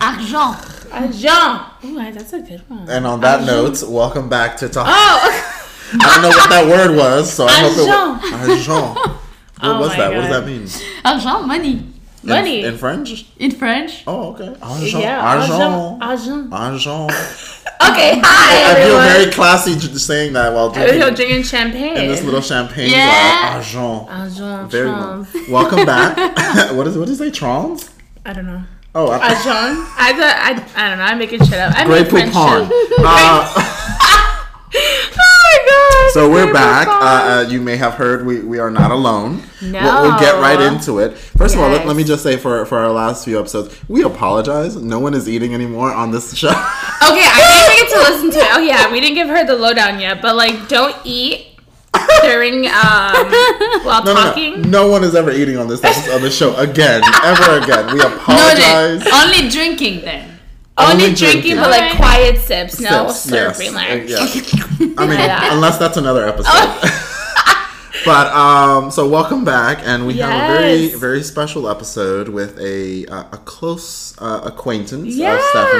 Argent. Argent. Ooh, that's a good one. And on that note, welcome back to talk. Oh, I don't know what that word was, so I hope it was Argent. argent. What Oh was my that? What does that mean? Argent, money. In- Money. in, French? In French. Oh, okay. Argent. yeah. argent. Argent. Argent. Okay, hi I feel very classy saying that while I was drinking drinking champagne. in this little champagne Yeah. glass. Argent. Argent. Very well. Welcome back. what is what is it? Trans? I don't know. Oh, I, Argent. I thought I, I don't know. I'm making shit up. I French Poupon. Uh. So we're back. Uh, uh, you may have heard we, we are not alone. No. We'll, we'll get right into it. First of all, let, let me just say for, for our last few episodes, we apologize. No one is eating anymore on this show. Okay, I didn't get to listen to it. Oh yeah, we didn't give her the lowdown yet, but like, don't eat during um while No, no, talking. no. No one is ever eating on this episode, on this show again, ever again. We apologize. then. Only drinking then. Only, Only drinking, drinking. but like quiet sips, no Sips, yes. Uh, Like, yeah. I mean, Yeah. unless that's another episode. but um, so welcome back, and we have a very very special episode with a uh, a close uh, acquaintance of Stephanie.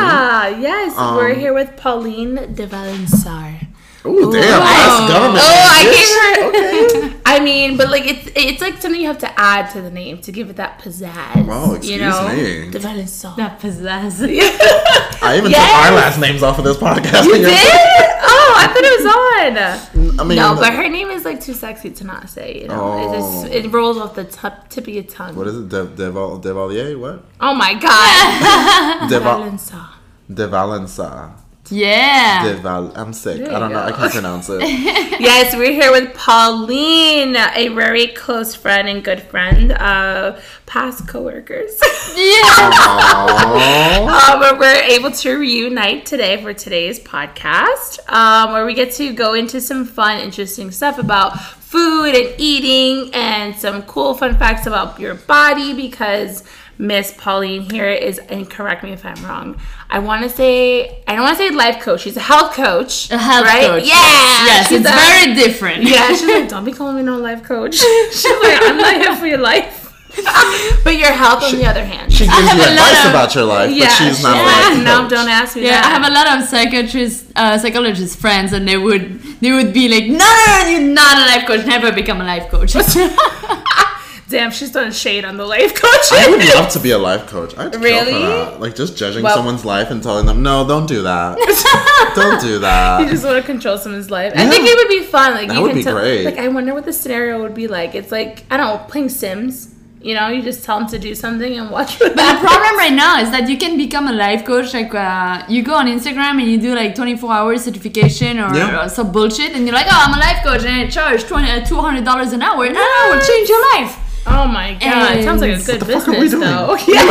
yeah, yes, Um, we're here with Pauline de Valensar. Ooh, damn, that's government. Oh, I bitch. gave her. I mean, but like it's it's like something you have to add to the name to give it that pizzazz. Oh, excuse you know? me. De Valensar. That pizzazz. I even Yes. took our last names off of this podcast. You did? Oh, I thought it was on. I mean, No, but her name is like too sexy to not say. You know, it, Oh. just, it rolls off the top, tip of your tongue. what is it? De, Deval, Devalier? What? Oh my god, Deval, Valensar. De Valença. Yeah. De Val. I'm sick. I don't know. I can't pronounce it. Yes, we're here with Pauline, a very close friend and good friend, uh, past coworkers. yeah. Um, but we're able to reunite today for today's podcast, um, where we get to go into some fun, interesting stuff about food and eating, and some cool fun facts about your body. Because Miss Pauline here is, and correct me if I'm wrong. I want to say I don't want to say life coach. She's a health coach. A health right? coach. Yeah. Yes, she's it's a- very different. yeah, she's like, don't be calling me no life coach. She's like, I'm not here for your life. but your health, on the other hand. She gives have you a lot advice of- about your life, yeah, but she's not yeah, a life no, don't ask me Yeah, that. I have a lot of psychiatrists, uh, psychologist friends, and they would they would be like, "No, no, no, you're not a life coach. Never become a life coach." Damn, she's throwing shade on the life coach. I would love to be a life coach. I'd kill Really? for that. Like just judging Well- someone's life and telling them, no, don't do that. don't do that. you just want to control someone's life. I think it would be fun. Like That you would can be tell. great. Like I wonder what the scenario would be like. It's like I don't know, playing Sims. You know, you just tell them to do something and watch what But the problem right now is that you can become a life coach. Like uh, you go on Instagram and you do like 24 hour certification or, Yeah. or some bullshit, and you're like, "Oh, I'm a life coach and I charge 20, uh, 200 dollars an hour, and I will change your life." Oh my god, it sounds like a good What the fuck are we business doing? though. Yeah.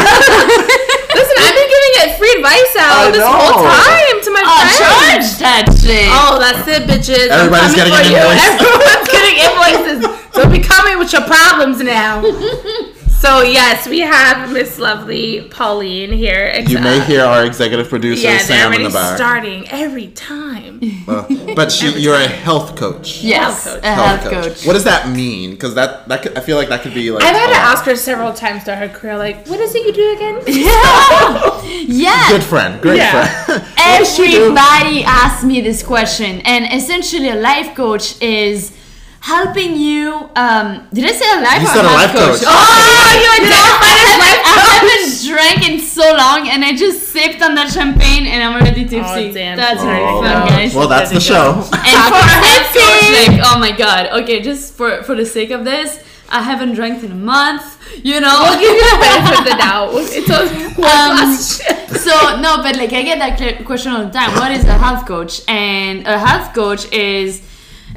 Listen, I've been giving it free advice out I this know. whole time to my Oh, friends. charge that shit. Oh, that's it, bitches. Everybody's getting for an invoice. Everyone's getting invoices. So be coming with your problems now. so yes, we have Miss Lovely Pauline here. Ex- You may hear our executive producer yeah, they're Sam in already the back. starting every time. Uh, but she, you're a health coach. yes, health coach. a health coach. What does that mean? Because that that could, I feel like that could be like. I've had to ask her several times throughout her career, like, what is it you do again? Yeah. yeah. Good friend, great Yeah. friend. What does she do? Everybody asks me this question, and essentially, a life coach is helping you. Um, did I say a life You or said a life coach. Oh, you identified as life I haven't drank in so long, and I just sipped on that champagne, and I'm already tipsy. Oh, damn. That's Oh, very fun, well. guys. Well, that's the There you show. go. and for a health coach, Tipping. like, oh my god. Okay, just for for the sake of this, I haven't drank in a month. You know. We'll give you the benefit of the doubt. It's a one Um, so no, but like I get that question all the time. What is a health coach? And a health coach is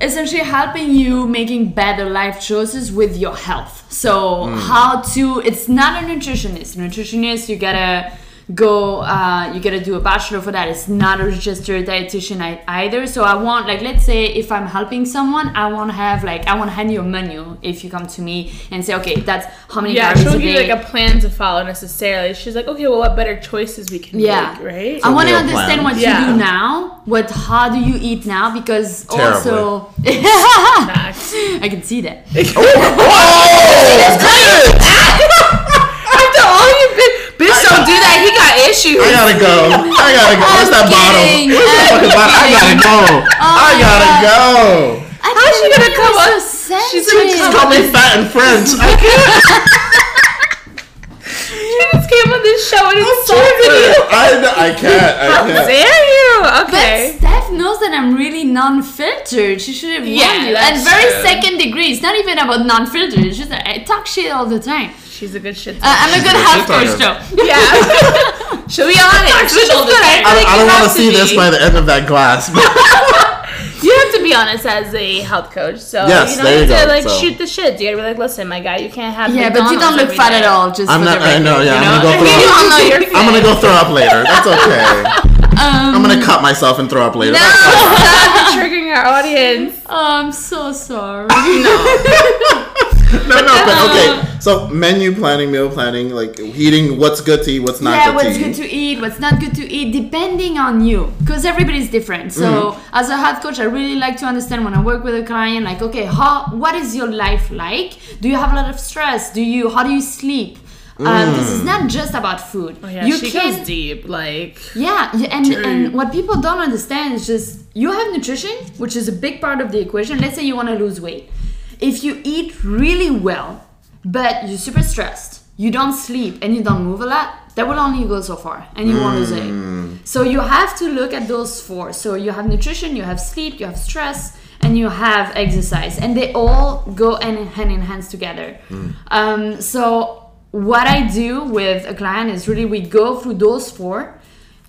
essentially helping you making better life choices with your health. So hmm. how to? It's not a nutritionist. Nutritionist, you gotta go. Uh, you gotta do a bachelor for that. It's not a registered dietitian either. So I want like let's say if I'm helping someone, I want to have like I want to hand you a menu if you come to me and say okay, that's how many Yeah, calories she'll give you day. like a plan to follow necessarily. She's like, okay, well, what better choices we can Yeah. make, right? I want to understand plan. what Yeah. you do now. What? How do you eat now? Because Terribly. also, I can see that. After all you bitch, bitch don't do that. He got issues. I gotta go. I gotta go. Where's that bottle? kidding. Where's that I'm fucking bottle? I gotta oh, go. I gotta God. go. How's she gonna come up- So she's sensitive. gonna Just call me fat in French. I can't. She just came on this show and insulted you. I, I can't. I How can't. dare you? But Okay. Steph knows that I'm really non-filtered. She should have Yeah, warned you. And very true. second degree. It's not even about non-filtered. It's just that I talk shit all the time. She's a good shit. Uh, I'm a good a health coach, though. Yeah. She'll be honest. Which is all good. I, I, like I don't want to see this by the end of that glass. You have to be honest as a health coach. So Yes, you know, there you you have to go, like so. shoot the shit. You gotta be like, listen, my guy, you can't have. Yeah, but you don't look fat day. at all. Just I'm not. I know. record, Yeah, you I'm gonna go throw up. I'm gonna go throw up later. That's okay. Um, I'm gonna cut myself and throw up later. No, That's stop triggering our audience. Oh, I'm so sorry. No, no, uh, but okay. So menu planning, meal planning, like eating what's good to eat, what's not good. yeah, good what's to good eat. to eat, what's not good to eat, depending on you, because everybody's different. So, Mm-hmm. as a health coach, I really like to understand when I work with a client, like, okay, how, what is your life like? Do you have a lot of stress? Do you, how do you sleep? Um, this is not just about food. Oh, yeah, you she can, goes deep. Like, yeah, yeah, and True. and what people don't understand is just you have nutrition, which is a big part of the equation. Let's say you want to lose weight. If you eat really well, but you're super stressed, you don't sleep, and you don't move a lot, that will only go so far, and you won't lose weight. Hmm. So you have to look at those four. So you have nutrition, you have sleep, you have stress, and you have exercise, and they all go hand hand in hands together. Hmm. Um, so what I do with a client is really we go through those four,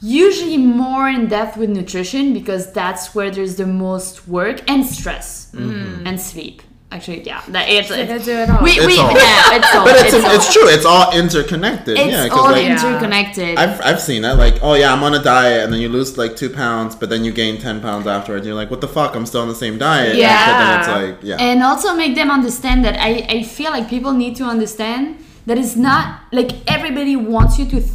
usually more in depth with nutrition because that's where there's the most work and stress mm-hmm. and sleep. Actually, yeah, that it's, like it's do it all. we, It's we all. yeah, it's all. But it's, it's, all. it's true. It's all interconnected. It's yeah, all like interconnected. I've I've seen that. Like, oh yeah, I'm on a diet, and then you lose like two pounds, but then you gain ten pounds afterwards. You're like, what the fuck? I'm still on the same diet. Yeah. But then it's like, yeah. and also make them understand that I, I feel like people need to understand that it's not like everybody wants you to th-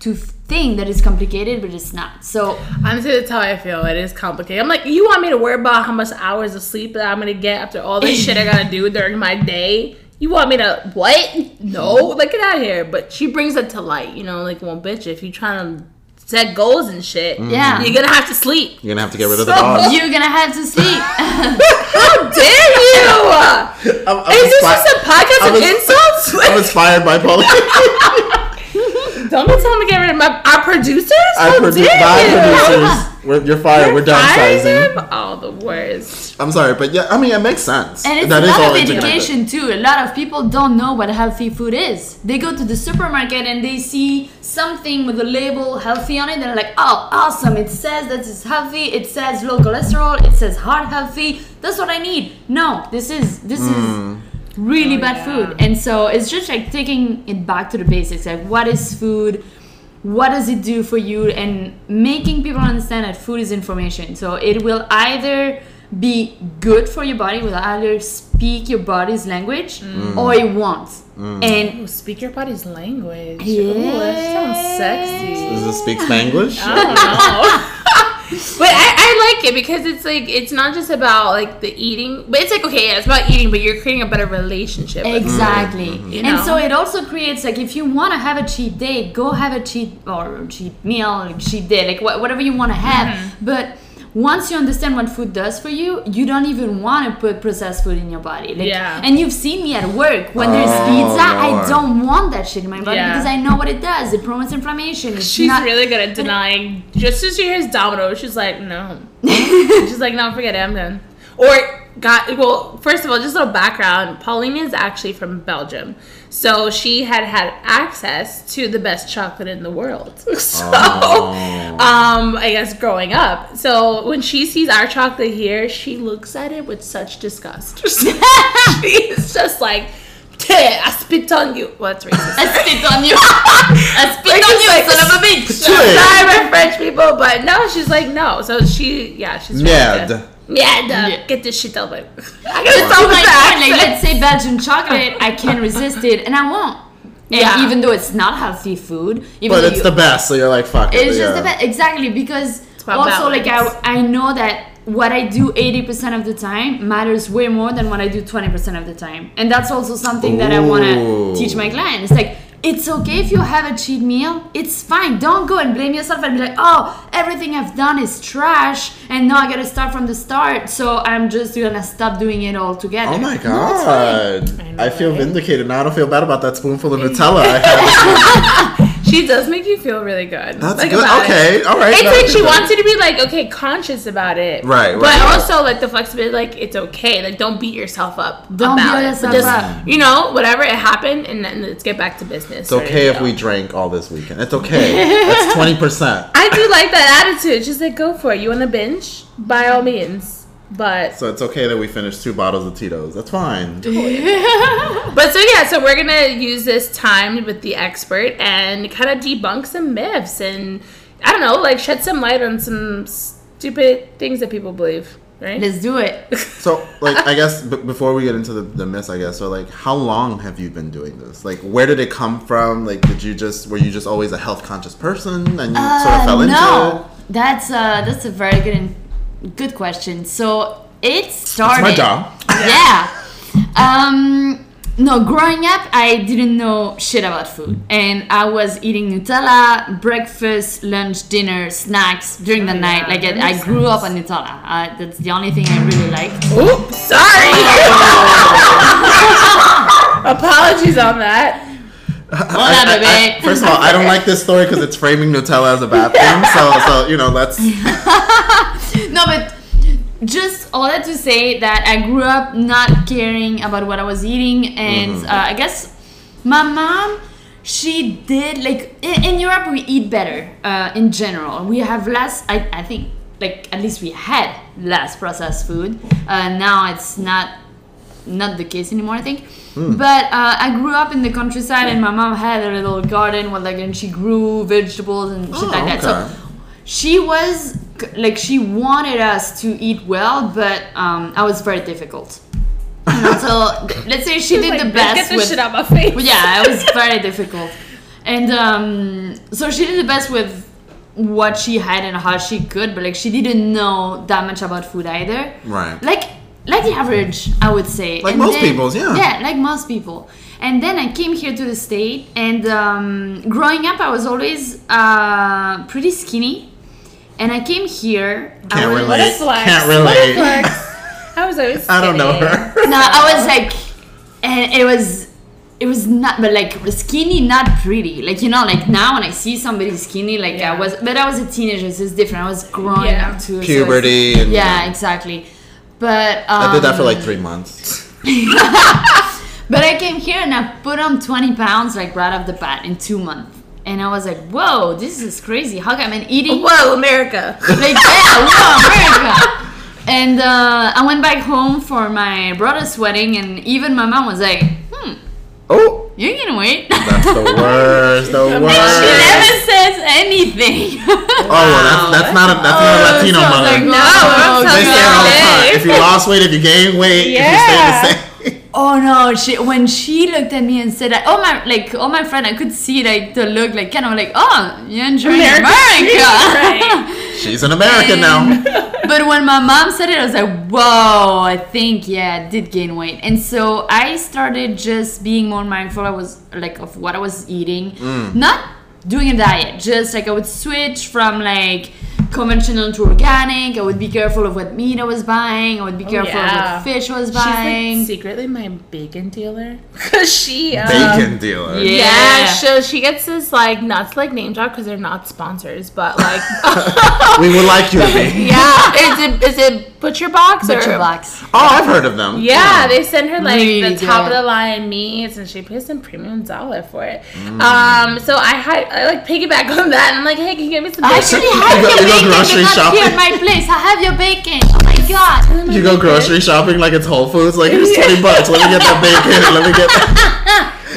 to think that is complicated but it's not so honestly, that's how I feel. It is complicated. I'm like, you want me to worry about how much hours of sleep that I'm gonna get after all this shit I gotta do during my day? You want me to what? No, like get out of here. But she brings it to light, you know, like, well, bitch, if you're trying to set goals and shit, mm-hmm. Yeah. you're gonna have to sleep. You're gonna have to get rid of the So dogs. you're gonna have to sleep How dare you? I'm, I'm Is this just a podcast I of was- insults? I'm inspired by Pauline. Don't be telling me to get rid of my our producers. I How oh, produce dare by you? producers. We're, you're fired. We're Firing downsizing. them? Oh, the worst. I'm sorry, but yeah, I mean, it makes sense. and it's That a is lot of education too a lot of people don't know what healthy food is they go to the supermarket and they see something with a label healthy on it and they're like oh awesome it says that it's healthy it says low cholesterol it says heart healthy that's what i need no this is this is hmm. Really Oh, bad yeah. food and so it's just like taking it back to the basics like what is food what does it do for you and making people understand that food is information so it will either be good for your body will either speak your body's language Mm. or it won't and Ooh, speak your body's language. Yeah. Ooh, that sounds sexy. Does it speak Spanglish? I don't know. but I, I like it because it's like it's not just about like the eating, but it's like okay, yeah, it's about eating, but you're creating a better relationship. Exactly. You And so it also creates like if you want to have a cheat day, go have a cheat or cheat meal, like cheat day, like wha- whatever you want to have. Mm-hmm. But once you understand what food does for you, you don't even want to put processed food in your body. Like, Yeah. And you've seen me at work when there's Oh, pizza, I don't want that shit in my body Yeah. because I know what it does. It promotes inflammation. It's She's not, really good at denying. Just as she hears Domino's, she's like, no. she's like, no, forget it, I'm done. Or got well. First of all, just a little background. Pauline is actually from Belgium, so she had had access to the best chocolate in the world. So, um, I guess growing up. So when she sees our chocolate here, she looks at it with such disgust. She's just like. "Hey, I spit on you. Well, that's racist. I spit on you. I spit Like, on it's you, like- son of a bitch. Tuer. Sorry, my French people, but no, she's like, no. So she, yeah, she's really Merde. Good. Merde. Yeah. Get this shit over. I But gotta so stop my that. point, like let's say Belgian chocolate, I can't resist it, and I won't. And Yeah. even though it's not healthy food, even But though it's you- the best, so you're like, fuck it. It's just yeah. the best, exactly because about also like. I I know that what I do eighty percent of the time matters way more than what I do twenty percent of the time, and that's also something that I want to teach my clients. Like it's okay if you have a cheat meal. It's fine. Don't go and blame yourself and be like, oh, everything I've done is trash, and now I gotta start from the start. So I'm just gonna stop doing it altogether. Oh my No, god. I I, feel vindicated now. I don't feel bad about that spoonful of Nutella I had. She does make you feel really good. That's Like, good. about it. Okay, all right. It's no, like she good. wants you to be like, okay, conscious about it. Right, right But right. also like the flexibility, like it's okay. Like don't beat yourself up. Don't about beat it. yourself Just, up. You know, whatever it happened, and then let's get back to business. It's okay if we drank all this weekend. It's okay. That's 20%. I do like that attitude. She's like go for it. You want to binge? By all means. But So it's okay that we finished two bottles of Tito's. That's fine. but so yeah, so we're gonna use this time with the expert and kind of debunk some myths and I don't know, like shed some light on some stupid things that people believe. Right? Let's do it. So, like, I guess b- before we get into the, the myths, I guess, so, like, how long have you been doing this? Like, where did it come from? Like, did you just, were you just always a health conscious person and you sort of fell Uh, into no, that's uh, that's a very good and good question. So it it? started. It's my job. Yeah. Um, no, growing up, I didn't know shit about food, and I was eating Nutella breakfast, lunch, dinner, snacks during the Oh, night. yeah, Like I, I makes grew up on. Nutella. Uh, that's the only thing I really liked. Oops, sorry. Apologies on that. Whatever, I- I- babe. first of all, I don't like this story because it's framing Nutella as a bad thing. So, so you know, let's. no, but just all that to say that I grew up not caring about what I was eating, and Mm-hmm. uh, I guess my mom, she did like in, in Europe we eat better uh, in general. We have less. I, I think like at least we had less processed food. Uh, now it's not not the case anymore, I think. Hmm. But uh, I grew up in the countryside, and my mom had a little garden where like and she grew vegetables and shit Oh, like that. okay. So she was like she wanted us to eat well, but um, I was very difficult. So let's say she did Like, the best Get this with shit out my face. yeah, it was very difficult. And um, so she did the best with what she had and how she could, but like she didn't know that much about food either. Right. Like like the average, I would say. Like And most people's, yeah. Yeah, like most people. And then I came here to the state, and um, growing up, I was always uh, pretty skinny. And I came here. I Can't was- What relate. a flex. Can't What a relate. flex. I was always I don't know her. no, I was like, and it was, it was not, but like skinny, not pretty. Like you know, like now when I see somebody skinny, like Yeah. I was, but I was a teenager, so it's different. I was growing Yeah. up too. so it's- Puberty. And, yeah, exactly. But um, I did that for like three months. But I came here and I put on 20 pounds like right off the bat in two months. And I was like, whoa, this is crazy. How come I'm eating Whoa, America. like yeah, whoa, America. And uh, I went back home for my brother's wedding, and even my mom was like, "Hmm, Oh, you're gonna wait." that's the worst. The she worst. never says anything. Oh, well, that's that's not a that's not a Oh, Latino so mother. like, No, "Whoa, I'm they say all the time. If you lost weight, if you gain weight, Yeah. if you stay the same. Oh no! She when she looked at me and said, that, "Oh my!" Like, "Oh my friend," I could see like the look, like kind of like, "Oh, you're enjoying American America." Right. She's an American now. but when my mom said it, I was like, whoa, I think, yeah, I did gain weight. And so I started just being more mindful. I was like, of what I was eating. Mm. Not doing a diet, just like I would switch from like conventional to organic. I would be careful of what meat I was buying. I would be careful Oh, yeah. of what fish I was She's buying. like secretly my bacon dealer. Cause she uh, Bacon dealer. Yeah. Yeah, so she gets this like not to like name drop because they're not sponsors, but like We would like you to be. yeah, is it is it Butcher Box or Butcher box. Oh, I've heard of them. Yeah, they send her like Really the top of the line meats, and she pays some premium dollar for it. Mm. Um, so I had I like piggyback on that, and I'm like, hey, can you give me some I bacon? actually You have go- your you go bacon, grocery but shopping? here at my place. I have your bacon. Oh my god. You go grocery shopping like it's Whole Foods. Like it's twenty bucks. Let me get that bacon. Let me get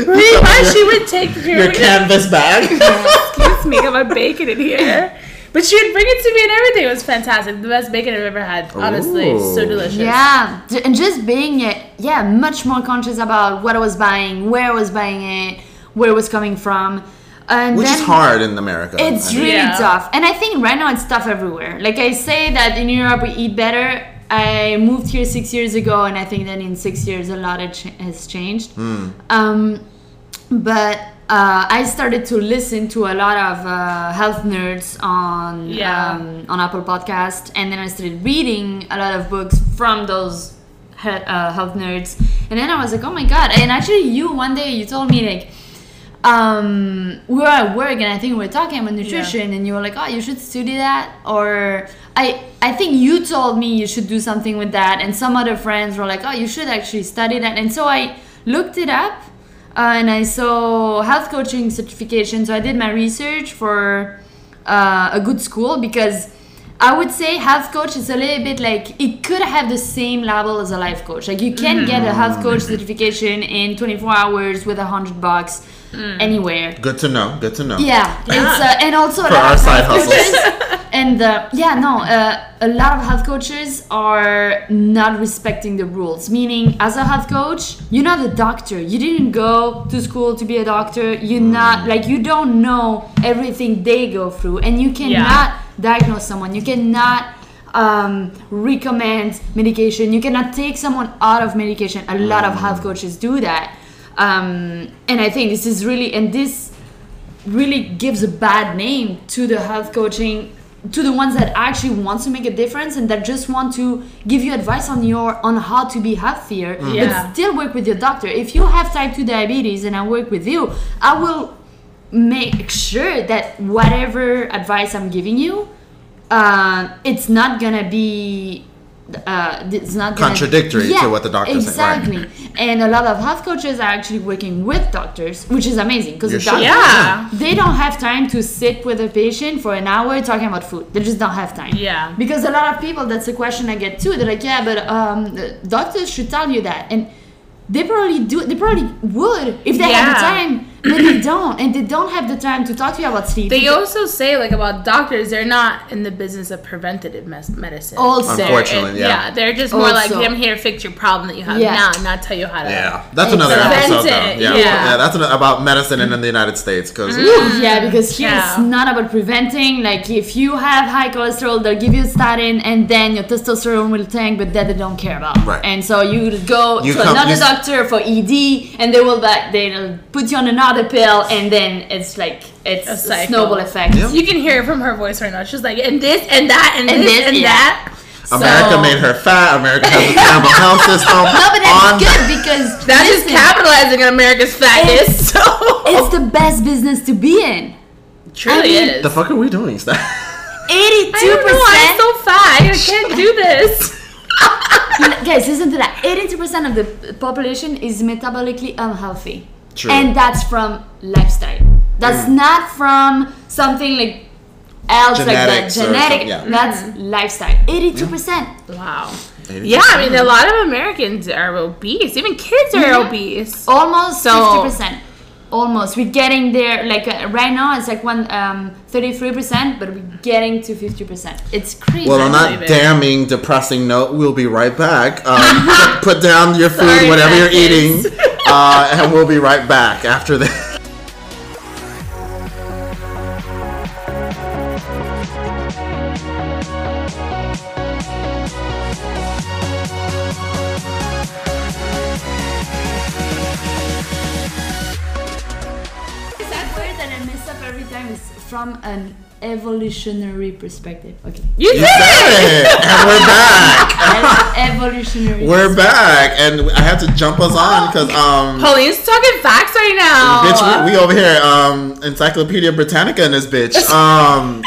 Pretty much, she would take your canvas bag. Excuse me, got my bacon in here. But she would bring it to me and everything. It was fantastic. The best bacon I've ever had. Honestly, so delicious. Yeah, and just being uh, yeah much more conscious about what I was buying, where I was buying it, where it was coming from, and Which then is hard in America. It's I mean, really Yeah. tough, and I think right now it's tough everywhere. Like I say that in Europe we eat better. I moved here six years ago, and I think that in six years a lot has ch- has changed. Um, but uh, I started to listen to a lot of uh, health nerds on Yeah. um, on Apple Podcast, and then I started reading a lot of books from those he- uh, health nerds, and then I was like, oh my god! And actually, you one day you told me like. Um, we were at work and I think we were talking about nutrition, and you were like, "Oh, you should study that." Or I, I think you told me you should do something with that, and some other friends were like, "Oh, you should actually study that." And so I looked it up, uh, and I saw health coaching certification. So I did my research for uh, a good school because I would say health coach is a little bit like it could have the same level as a life coach. Like you can get a health coach certification in 24 hours with a hundred bucks anywhere. Good to know. Good to know. Yeah, it's uh, and also For our side health hustles. and uh, yeah, no, uh, a lot of health coaches are not respecting the rules. Meaning, as a health coach, you're not a doctor. You didn't go to school to be a doctor. You're not like you don't know everything they go through, and you cannot diagnose someone. You cannot um, recommend medication. You cannot take someone out of medication. A lot of health coaches do that. Um, and I think this is really, and this really gives a bad name to the health coaching to the ones that actually want to make a difference and that just want to give you advice on your on how to be healthier Yeah. but still work with your doctor if you have type 2 diabetes and i work with you i will make sure that whatever advice i'm giving you uh, it's not gonna be uh, it's not gonna, Contradictory to what the doctor doctor's saying, right. exactly and a lot of health coaches are actually working with doctors which is amazing because the You doctors Yeah. they don't have time to sit with a patient for an hour talking about food. They just don't have time. Yeah. Because a lot of people, that's a question I get too. They're like, yeah, but um, doctors should tell you that, and they probably do. They probably would if they had the time, but they don't, and they don't have the time to talk to you about sleep. They also say like about doctors, they're not in the business of preventative mes- medicine. Also. They're Unfortunately, in- yeah. they're just more like Also. I'm here to fix your problem that you have Yeah. now, not tell you how to. Yeah, that's another Prevent episode. Though. Yeah, yeah. yeah, that's an, about medicine in, in the United States because mm-hmm. yeah, because here Yeah. it's not about preventing. Like if you have high cholesterol, they'll give you a statin, and then your testosterone will tank, but that they don't care about. Right. And so you go You to come- another doctor for ED, and they will like they'll put you on another pill, and then it's like it's A a, snowball effect. Yeah. You can hear it from her voice right now. She's like, and this and that and, And this, this, and yeah. that. America So- made her fat. America has a terrible health system. No, but that's on good because That is listen, capitalizing on America's fatness. So It's the best business to be in. truly I mean, is. The fuck are we doing, Steph? Eighty-two I. I'm so fat. I can't do this. Guys, listen to that. Eighty-two percent of the population is metabolically unhealthy, True. and that's from lifestyle. That's Mm. not from something like else like that. Genetic. yeah. That's lifestyle. Eighty-two percent. Wow. 82%. Yeah, I mean, a lot of Americans are obese. Even kids are Mhm. obese. Almost So- fifty percent. Almost. We're getting there. Like uh, right now, it's like one um, thirty-three percent, but we're getting to fifty percent. It's crazy. Well, on that damning, depressing note, we'll be right back. Um, put, put down your food, Sorry, whatever you're Francis. eating, uh, and we'll be right back after this. Evolutionary perspective. Okay. You You did it! it, and we're back. evolutionary. We're back, and I had to jump us on because um, Pauline's talking facts right now. bitch, we, we over here um, Encyclopedia Britannica in this bitch. Um,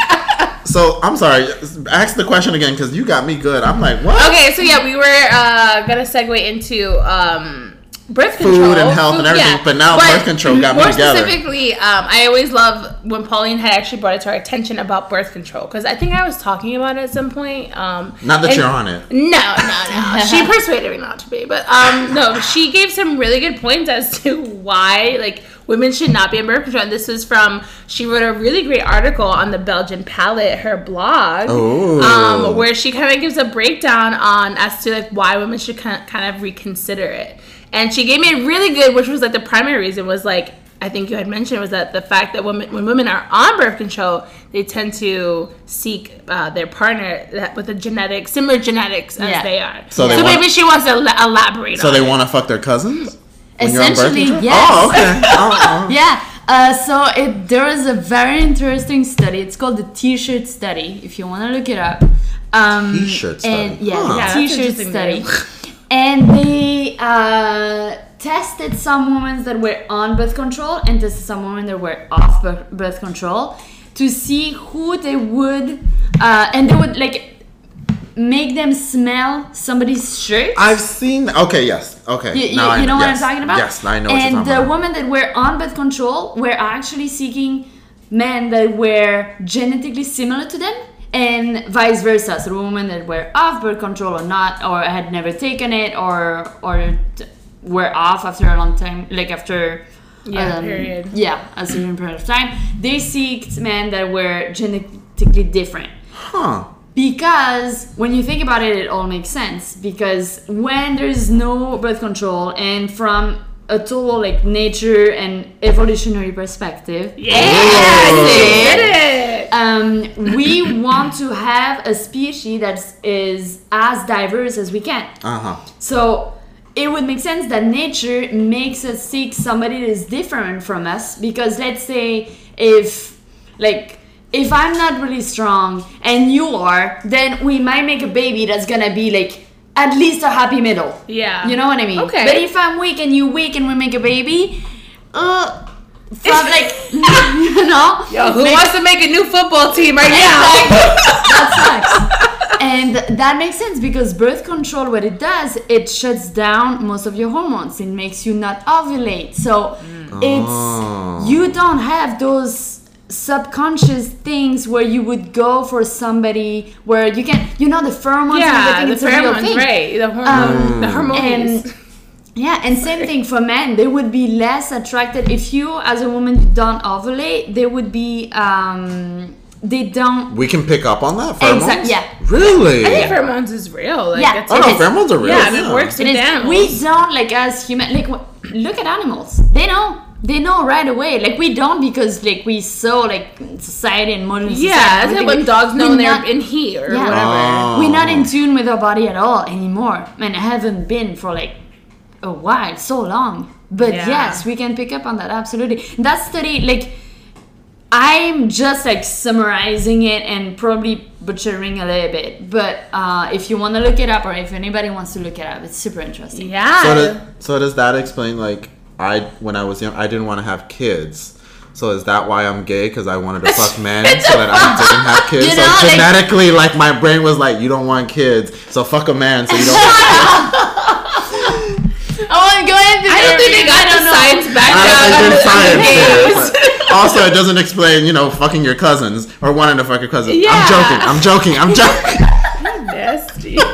So I'm sorry. Ask the question again because you got me good. I'm like, what? Okay, so yeah, we were uh, gonna segue into um, birth Food control, and health and everything, but now birth control got me more together. specifically, um, I always love when Pauline had actually brought it to our attention about birth control because I think I was talking about it at some point. Um, Not that and- you're on it. No, no, no. she persuaded me not to be, but um, no, she gave some really good points as to why like women should not be in birth control. And this is from she wrote a really great article on the Belgian Palette, her blog, um, where she kind of gives a breakdown on as to like why women should kind kind of reconsider it. And she gave me a really good, which was like the primary reason was like I think you had mentioned was that the fact that women when women are on birth control, they tend to seek uh, their partner that with a genetic similar genetics as Yeah. they are. So So, wanna- maybe she wants to el- elaborate. So on they want to fuck their cousins? When you're on birth Essentially, yes. Oh, okay. Oh, oh. Yeah. Uh, so it, there is a very interesting study. It's called the T-shirt study. If you want to look it up. Um, T-shirt And, study. yeah, Huh. Yeah, T-shirt study. and they uh, tested some women that were on birth control and tested some women that were off birth, birth control to see who they would, uh, and they would like make them smell somebody's shirt. I've seen. Okay, yes. Okay. You, you, now you know what yes. I'm talking about? Yes, I know what And the women that were on birth control were actually seeking men that were genetically similar to them, and vice versa. So the women that were off birth control or not, or had never taken it, or or t- were off after a long time, like after. Yeah, um, period. Yeah, a certain period of time. They seeked men that were genetically different Huh. because when you think about it it all makes sense because when there's no birth control and from a total like nature and evolutionary perspective Yeah, she did it. um, we want to have a species that is as diverse as we can Uh huh. so it would make sense that nature makes us seek somebody that is different from us because let's say if like if I'm not really strong and you are, then we might make a baby that's gonna be like at least a happy middle. Yeah. You know what I mean? Okay. But if I'm weak and you weak and we make a baby, uh from like you know Yo, who make- wants to make a new football team right now? that sucks. And that makes sense because birth control, what it does, it shuts down most of your hormones. It makes you not ovulate. So mm. Oh. it's you don't have those subconscious things where you would go for somebody where you can, you know, the pheromones and yeah, everything. the it's a real thing. right? The um, hormone, the and- hormones. Yeah, and same thing for men. They would be less attracted if you, as a woman, don't ovulate. They would be, um, they don't. We can pick up on that. Pheromones? Exact- yeah. Really? I think pheromones is real. Like, Yeah. it's Oh no, It is. pheromones are real. Yeah, I mean, it works It with is- animals. We don't like as human like wh- look at animals. They know. They know right away. Like we don't because like we saw like society and modern society. yeah, it's like when dogs know they're not- in heat or Yeah. whatever. Oh. We're not in tune with our body at all anymore, and haven't been for like a while, so long. But Yeah. yes, we can pick up on that absolutely. That study, like, I'm just like summarizing it and probably butchering a little bit. But uh, if you want to look it up, or if anybody wants to look it up, it's super interesting. Yeah. So, does, so does that explain like I when I was young I didn't want to have kids. So is that why I'm gay? Because I wanted to fuck men so that I didn't have kids. You so know, like- genetically, like, my brain was like, you don't want kids, so fuck a man so you don't. have kids. I want to go into I don't think they got the science I background. don't think science on the there, page. but Also, it doesn't explain, you know, fucking your cousins or wanting to fuck your cousins. Yeah. I'm joking. I'm joking. I'm joking. Nasty.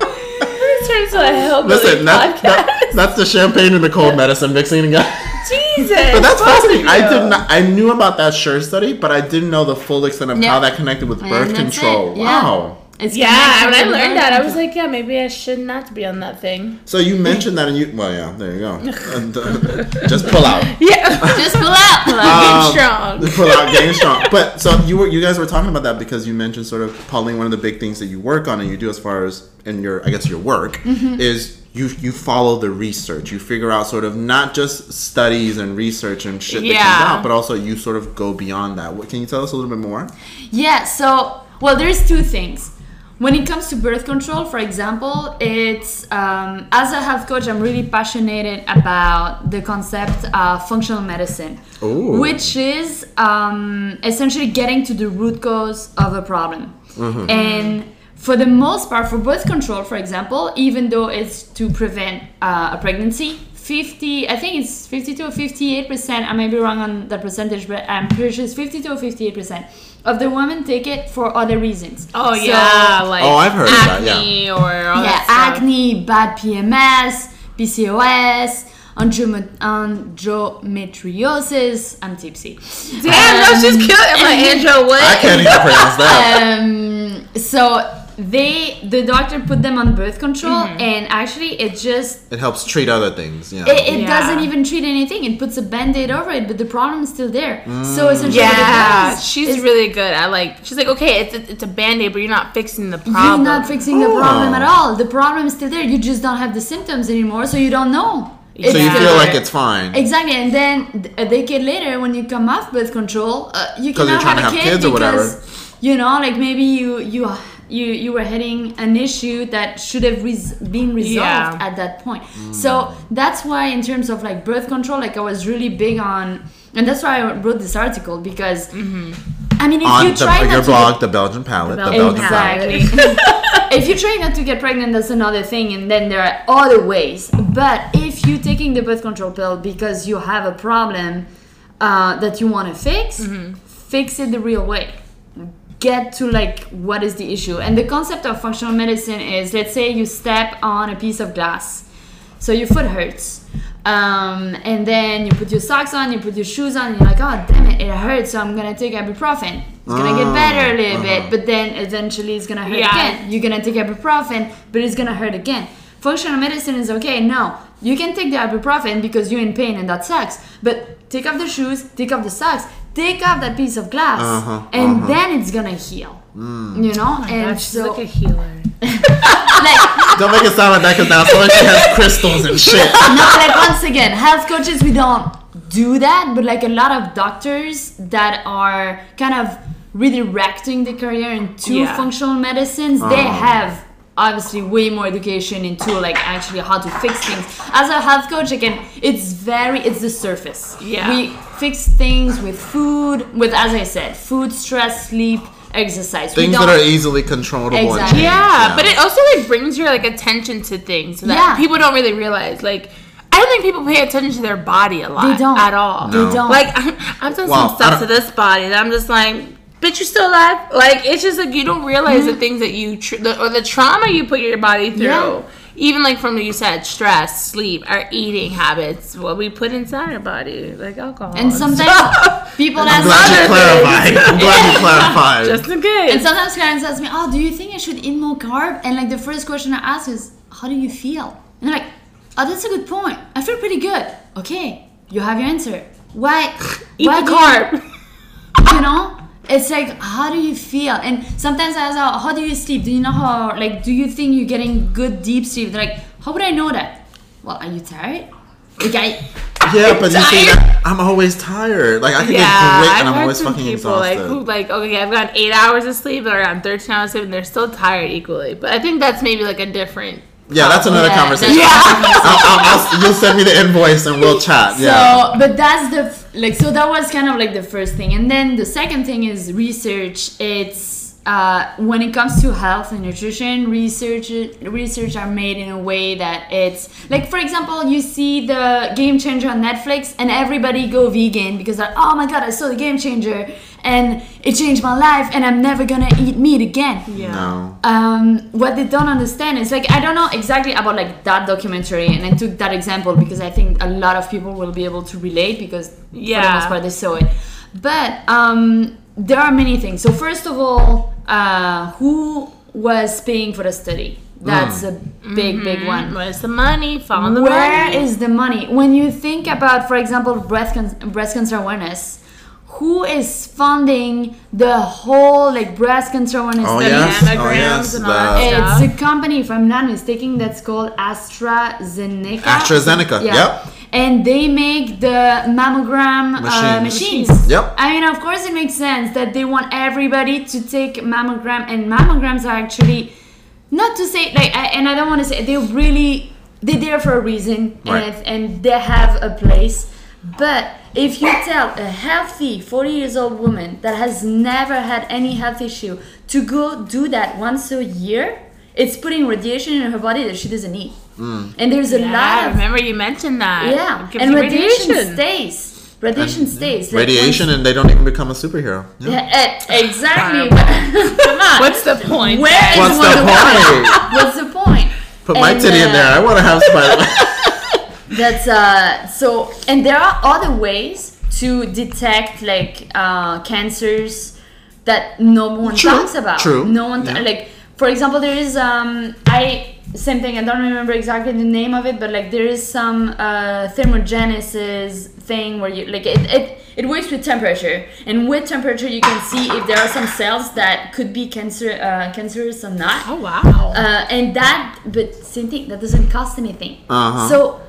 This turns to a hillbilly Listen, that's, podcast. that, that's the champagne and the cold medicine mixing together. Jesus. But that's both fascinating. I did not. I knew about that sure study, but I didn't know the full extent of Yeah. how that connected with birth control. yeah. Wow. It's Yeah, when I learned that, I was like, yeah, maybe I should not be on that thing. So you mentioned that, and you well, yeah, there you go. And, uh, just pull out. Yeah. just pull out. Pull out. Um, strong. pull out, getting strong. But so you were, you guys were talking about that because you mentioned sort of Pauline. One of the big things that you work on and you do as far as in your, I guess, your work Mm-hmm. is you you follow the research. You figure out sort of not just studies and research and shit that Yeah. comes out, but also you sort of go beyond that. What can you tell us a little bit more? Yeah, so well there's two things. When it comes to birth control, for example, it's um, as a health coach, I'm really passionate about the concept of functional medicine, Ooh. which is um, essentially getting to the root cause of a problem. And for the most part, for birth control, for example, even though it's to prevent uh, a pregnancy, 50, I think it's 52 or 58 percent. I may be wrong on the percentage, but I'm pretty sure it's 52 or 58 percent of the women take it for other reasons. Oh So- yeah, like Oh, I've heard of that, yeah. acne or all yeah, that stuff. acne, bad PMS, PCOS, androme- endometriosis. I'm tipsy. Damn, no, she's killing it. I'm like Angela, what? I can't even pronounce that. Um, so they, the doctor put them on birth control, Mm-hmm. and actually, it just It helps treat other things. Yeah. it, it Yeah. doesn't even treat anything. It puts a band-aid over it, but the problem is still there. So essentially, Yeah, does she's really good. I like. She's like, okay, it's a, it's a band aid, but you're not fixing the problem You're not fixing the problem at all. The problem is still there. You just don't have the symptoms anymore, so you don't know. so you Yeah. feel like it's fine. Exactly, and then a decade later, when you come off birth control, uh, you 'Cause you're cannot trying have to a have kid kids or whatever. because you know, like maybe you you you you were hitting an issue that should have res- been resolved Yeah. at that point. So mm. that's why, in terms of like birth control, like I was really big on, and that's why I wrote this article because mm-hmm. I mean, if On you the, try your not to blog, the Belgian Palette, the, Belgian Belgian Palette. Exactly. if you're trying not to get pregnant, that's another thing, and then there are other ways. But if you're taking the birth control pill because you have a problem uh, that you want to fix, mm-hmm. fix it the real way. Get to like what is the issue. And the concept of functional medicine is let's say you step on a piece of glass, so your foot hurts. Um, and then you put your socks on, you put your shoes on, and you're like, oh, damn it, it hurts, so I'm gonna take ibuprofen. It's gonna get better a little bit, but then eventually it's gonna hurt Yeah. again. You're gonna take ibuprofen, but it's gonna hurt again. Functional medicine is okay. No, you can take the ibuprofen because you're in pain and that sucks. But take off the shoes, take off the socks, take off that piece of glass, Uh-huh, and uh-huh. then it's gonna heal. Mm. You know, oh and God, she's so like a healer. like Don't make it sound like that because now someone has crystals and shit. no, like once again, health coaches we don't do that, but like a lot of doctors that are kind of redirecting the career into Yeah. functional medicines, they uh-huh. have obviously way more education into like actually how to fix things. As a health coach, again, it's very it's the surface. Yeah. We fix things with food, with as I said, food, stress, sleep, exercise. Things that are easily controllable Exactly. changed. Yeah, but it also like brings your like attention to things that Yeah. people don't really realize. Like, I don't think people pay attention to their body a lot. They don't. at all. No. They don't. Like I've done Well, some stuff to this body that I'm just like, bitch, you're still alive. Like it's just like you don't realize Mm-hmm. the things that you tr- the, or the trauma you put your body through. Yeah. Even like from you said, stress, sleep, our eating habits, what we put inside our body, like alcohol, and sometimes stuff. people I'm ask glad you other clarified. I'm glad you clarified. just in case. And sometimes clients ask me, "Oh, do you think I should eat more carb?" And like the first question I ask is, "How do you feel?" And they're like, "Oh, that's a good point. I feel pretty good." Okay, you have your answer. Why? Eat why the do you- carb. You, know, it's like, how do you feel? And sometimes I ask, "How do you sleep? Do you know how? Like, do you think you're getting good deep sleep?" They're like, "How would I know that?" Well, are you tired? Like I. yeah, but you see, that, I'm always tired. Like I can Yeah, get great, I've and I'm always some fucking people exhausted. like who like okay, I've got eight hours of sleep or I'm 13 hours of sleep, and they're still tired equally. But I think that's maybe like a different. Yeah, that's another Yeah, conversation. that's- I'll, I'll, I'll, you'll send me the invoice and we'll chat. Yeah. So, but that's the f- like. So that was kind of like the first thing, and then the second thing is research. It's uh, when it comes to health and nutrition, research research are made in a way that it's like, for example, you see the Game Changer on Netflix, and everybody go vegan because like, oh my god, I saw the Game Changer, and it changed my life, and I'm never gonna eat meat again Yeah. no. um, what they don't understand is like I don't know exactly about like that documentary, and I took that example because I think a lot of people will be able to relate because for the most part they saw it. But um, there are many things. So first of all, uh, who was paying for the study? That's a big, big one. Where's the money? Follow the Where money. is the money? When you think about, for example, breast con- breast cancer awareness, who is funding the whole like breast cancer awareness Oh study? yes. Oh mammograms yes. and all that The. It's a company, if I'm not mistaken, that's called AstraZeneca. AstraZeneca, yep. and they make the mammogram uh, Machines. machines. Yep. I mean, of course, it makes sense that they want everybody to take mammogram, and mammograms are actually not to say like, I, and I don't want to say they're really they're there for a reason, Right. and and they have a place. But if you tell a healthy 40 years old woman that has never had any health issue to go do that once a year, it's putting radiation in her body that she doesn't need. And there's a Yeah, lot I of remember you mentioned that. yeah, and you radiation, stays. Radiation stays. Like, Radiation, and they don't even become a superhero. Yeah. Yeah, eh, exactly. Come on. What's the point? Where then? is What's the Wonder Woman? point? What's the point? Put my And, titty in uh, there. I want to have Spider. That's uh so and there are other ways to detect like uh cancers that no one True, talks about. true, No one yeah. like for example there is um I same thing I don't remember exactly the name of it but like there is some uh thermogenesis thing where you like it, it it works with temperature and with temperature you can see if there are some cells that could be cancer uh, cancerous or not Oh wow. uh, and that but same thing that doesn't cost anything Uh-huh. so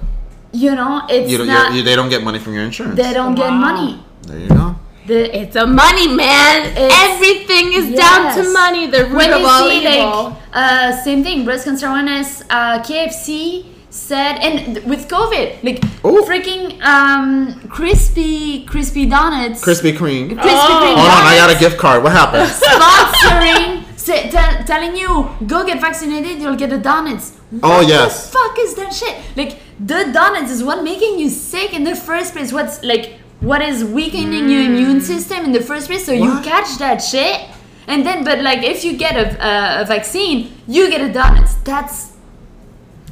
you know it's You don't, not you, they don't get money from your insurance. they don't get money There you go. the, it's a money man. It's- Everything is down to money. The root when of all see evil. like uh, same thing breast cancer awareness uh, KFC said and th- with COVID like Ooh. freaking um, crispy crispy donuts Krispy Kreme. Krispy Oh. Kreme Hold on, I got a gift card. What happened? sponsoring say, tell telling you go get vaccinated you'll get the donuts. Oh, What yes. the fuck is that shit? Like the donuts is what making you sick in the first place what's like what is weakening your hmm. immune system in the first place so you catch that shit. And then but like if you get a, a, a vaccine you get a donuts. That's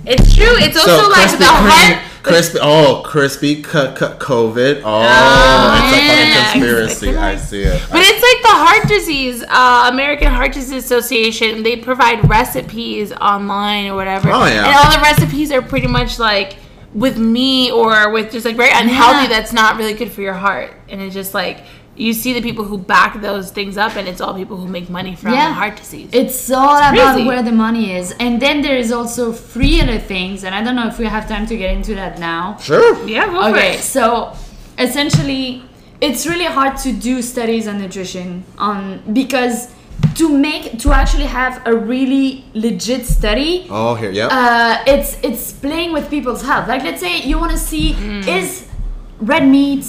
it's true. It's also so like Krispy the heart. Crispy. Oh, crispy c- c- COVID. Oh, Oh, it's a fucking yeah. conspiracy. I see it. But it's like the heart disease, uh, American Heart Disease Association. They provide recipes online or whatever. Oh, yeah. And all the recipes are pretty much like with meat or with just like very unhealthy. Yeah. That's not really good for your heart. And it's just like you see the people who back those things up, and it's all people who make money from Yeah. heart disease. it's all about crazy. where the money is and then there is also free other things and i don't know if we have time to get into that now Sure. yeah, go for okay it. so essentially it's really hard to do studies on nutrition on because to make to actually have a really legit study Oh, here. Yep. uh, it's it's playing with people's health like let's say you want to see Mm. is red meat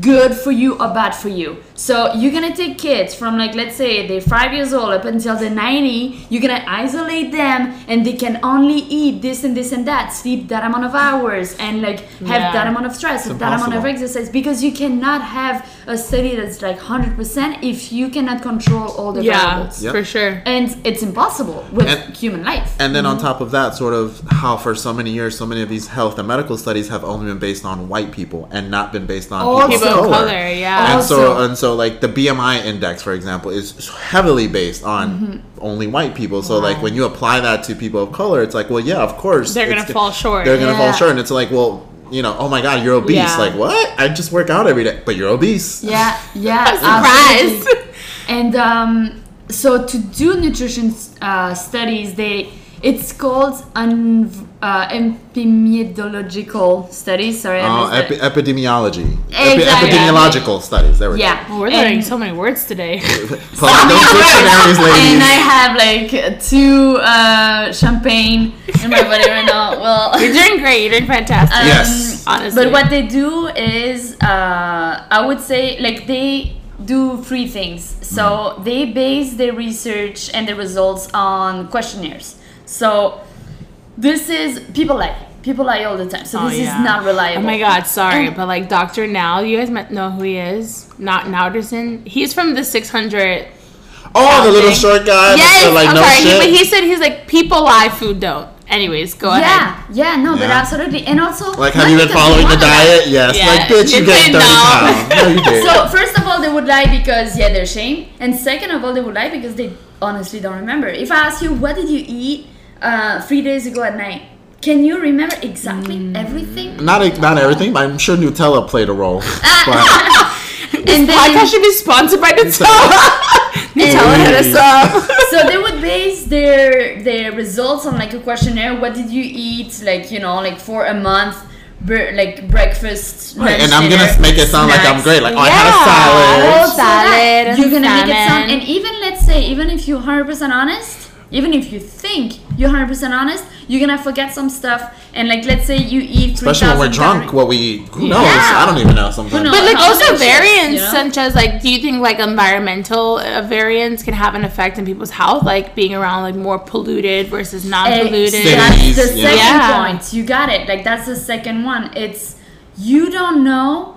good for you or bad for you so you're gonna take kids from like let's say they're five years old up until they're 90 you're gonna isolate them and they can only eat this and this and that sleep that amount of hours and like have Yeah. that amount of stress have that amount of exercise because you cannot have a study that's like 100% if you cannot control all the Yeah, variables Yep. for sure. and it's impossible with And- human life And then on Mm-hmm. top of that, sort of how for so many years, so many of these health and medical studies have only been based on white people and not been based on Also- people, People of of color. color, yeah. And so, and so, like the BMI index, for example, is heavily based on Mm-hmm. only white people. So, like when you apply that to people of color, it's like, well, yeah, of course, They're gonna fall short. They're gonna fall short, and it's like, well, you know, oh my god, you're obese. Yeah. Like what? I just work out every day, but you're obese. Yeah, yeah. Surprise! And um, so to do nutrition uh, studies, they it's called un, uh, epidemiological studies. Sorry, Oh, missed epi- it. epidemiology, Epi- Exactly. epidemiological studies. There we go. Yeah, we're learning and, so many words today. Pull dictionaries, ladies. and I have like two uh, champagne in my body right now. Well, You're doing great. You're doing fantastic. Um, Yes. honestly. But what they do is, uh, I would say, like they do three things. So Mm. they base their research and the results on questionnaires. So this is people lie. People lie all the time. So Oh, this yeah. is not reliable. Oh my God, sorry, And- but like Dr. Now, you guys met, know who he is? Not Nowzaradan. He's from the 600. Oh, the little short guy. Yes, that's like I'm no sorry, he, but he said he's like people lie, food don't. Anyways, go ahead. Yeah, yeah, no, but absolutely, and also Like, have you been following the diet? Yes. Yeah. Like, bitch, you You gained said 30 no. pounds. No, you did. So first of all, they would lie because yeah, they're shame, and second of all, they would lie because they honestly don't remember. If I ask you what did you eat uh, three days ago at night, can you remember exactly Mm. everything? not not everything, but I'm sure Nutella played a role. But And Podcast should be sponsored by Nutella. Nutella hit us up. so they would base their their results on like a questionnaire. What did you eat? Like you know, like for a month. bre- like breakfast. Right, lunch, and I'm gonna make it sound like I'm great. Like, oh, I had a Oh, salad. So that salad, you're gonna make it sound and even let's say even if you're 100% honest even if you think you're 100% honest you're gonna forget some stuff and like let's say you eat Especially when we're drunk, calories. what we eat. Who knows? Yeah. I don't even know sometimes. knows? But like How also variants, you know? such as like, do you think like environmental uh, variants can have an effect on people's health, like being around like more polluted versus non-polluted? Cities, That's the yeah. second Yeah. point. You got it. Like that's the second one. It's you don't know.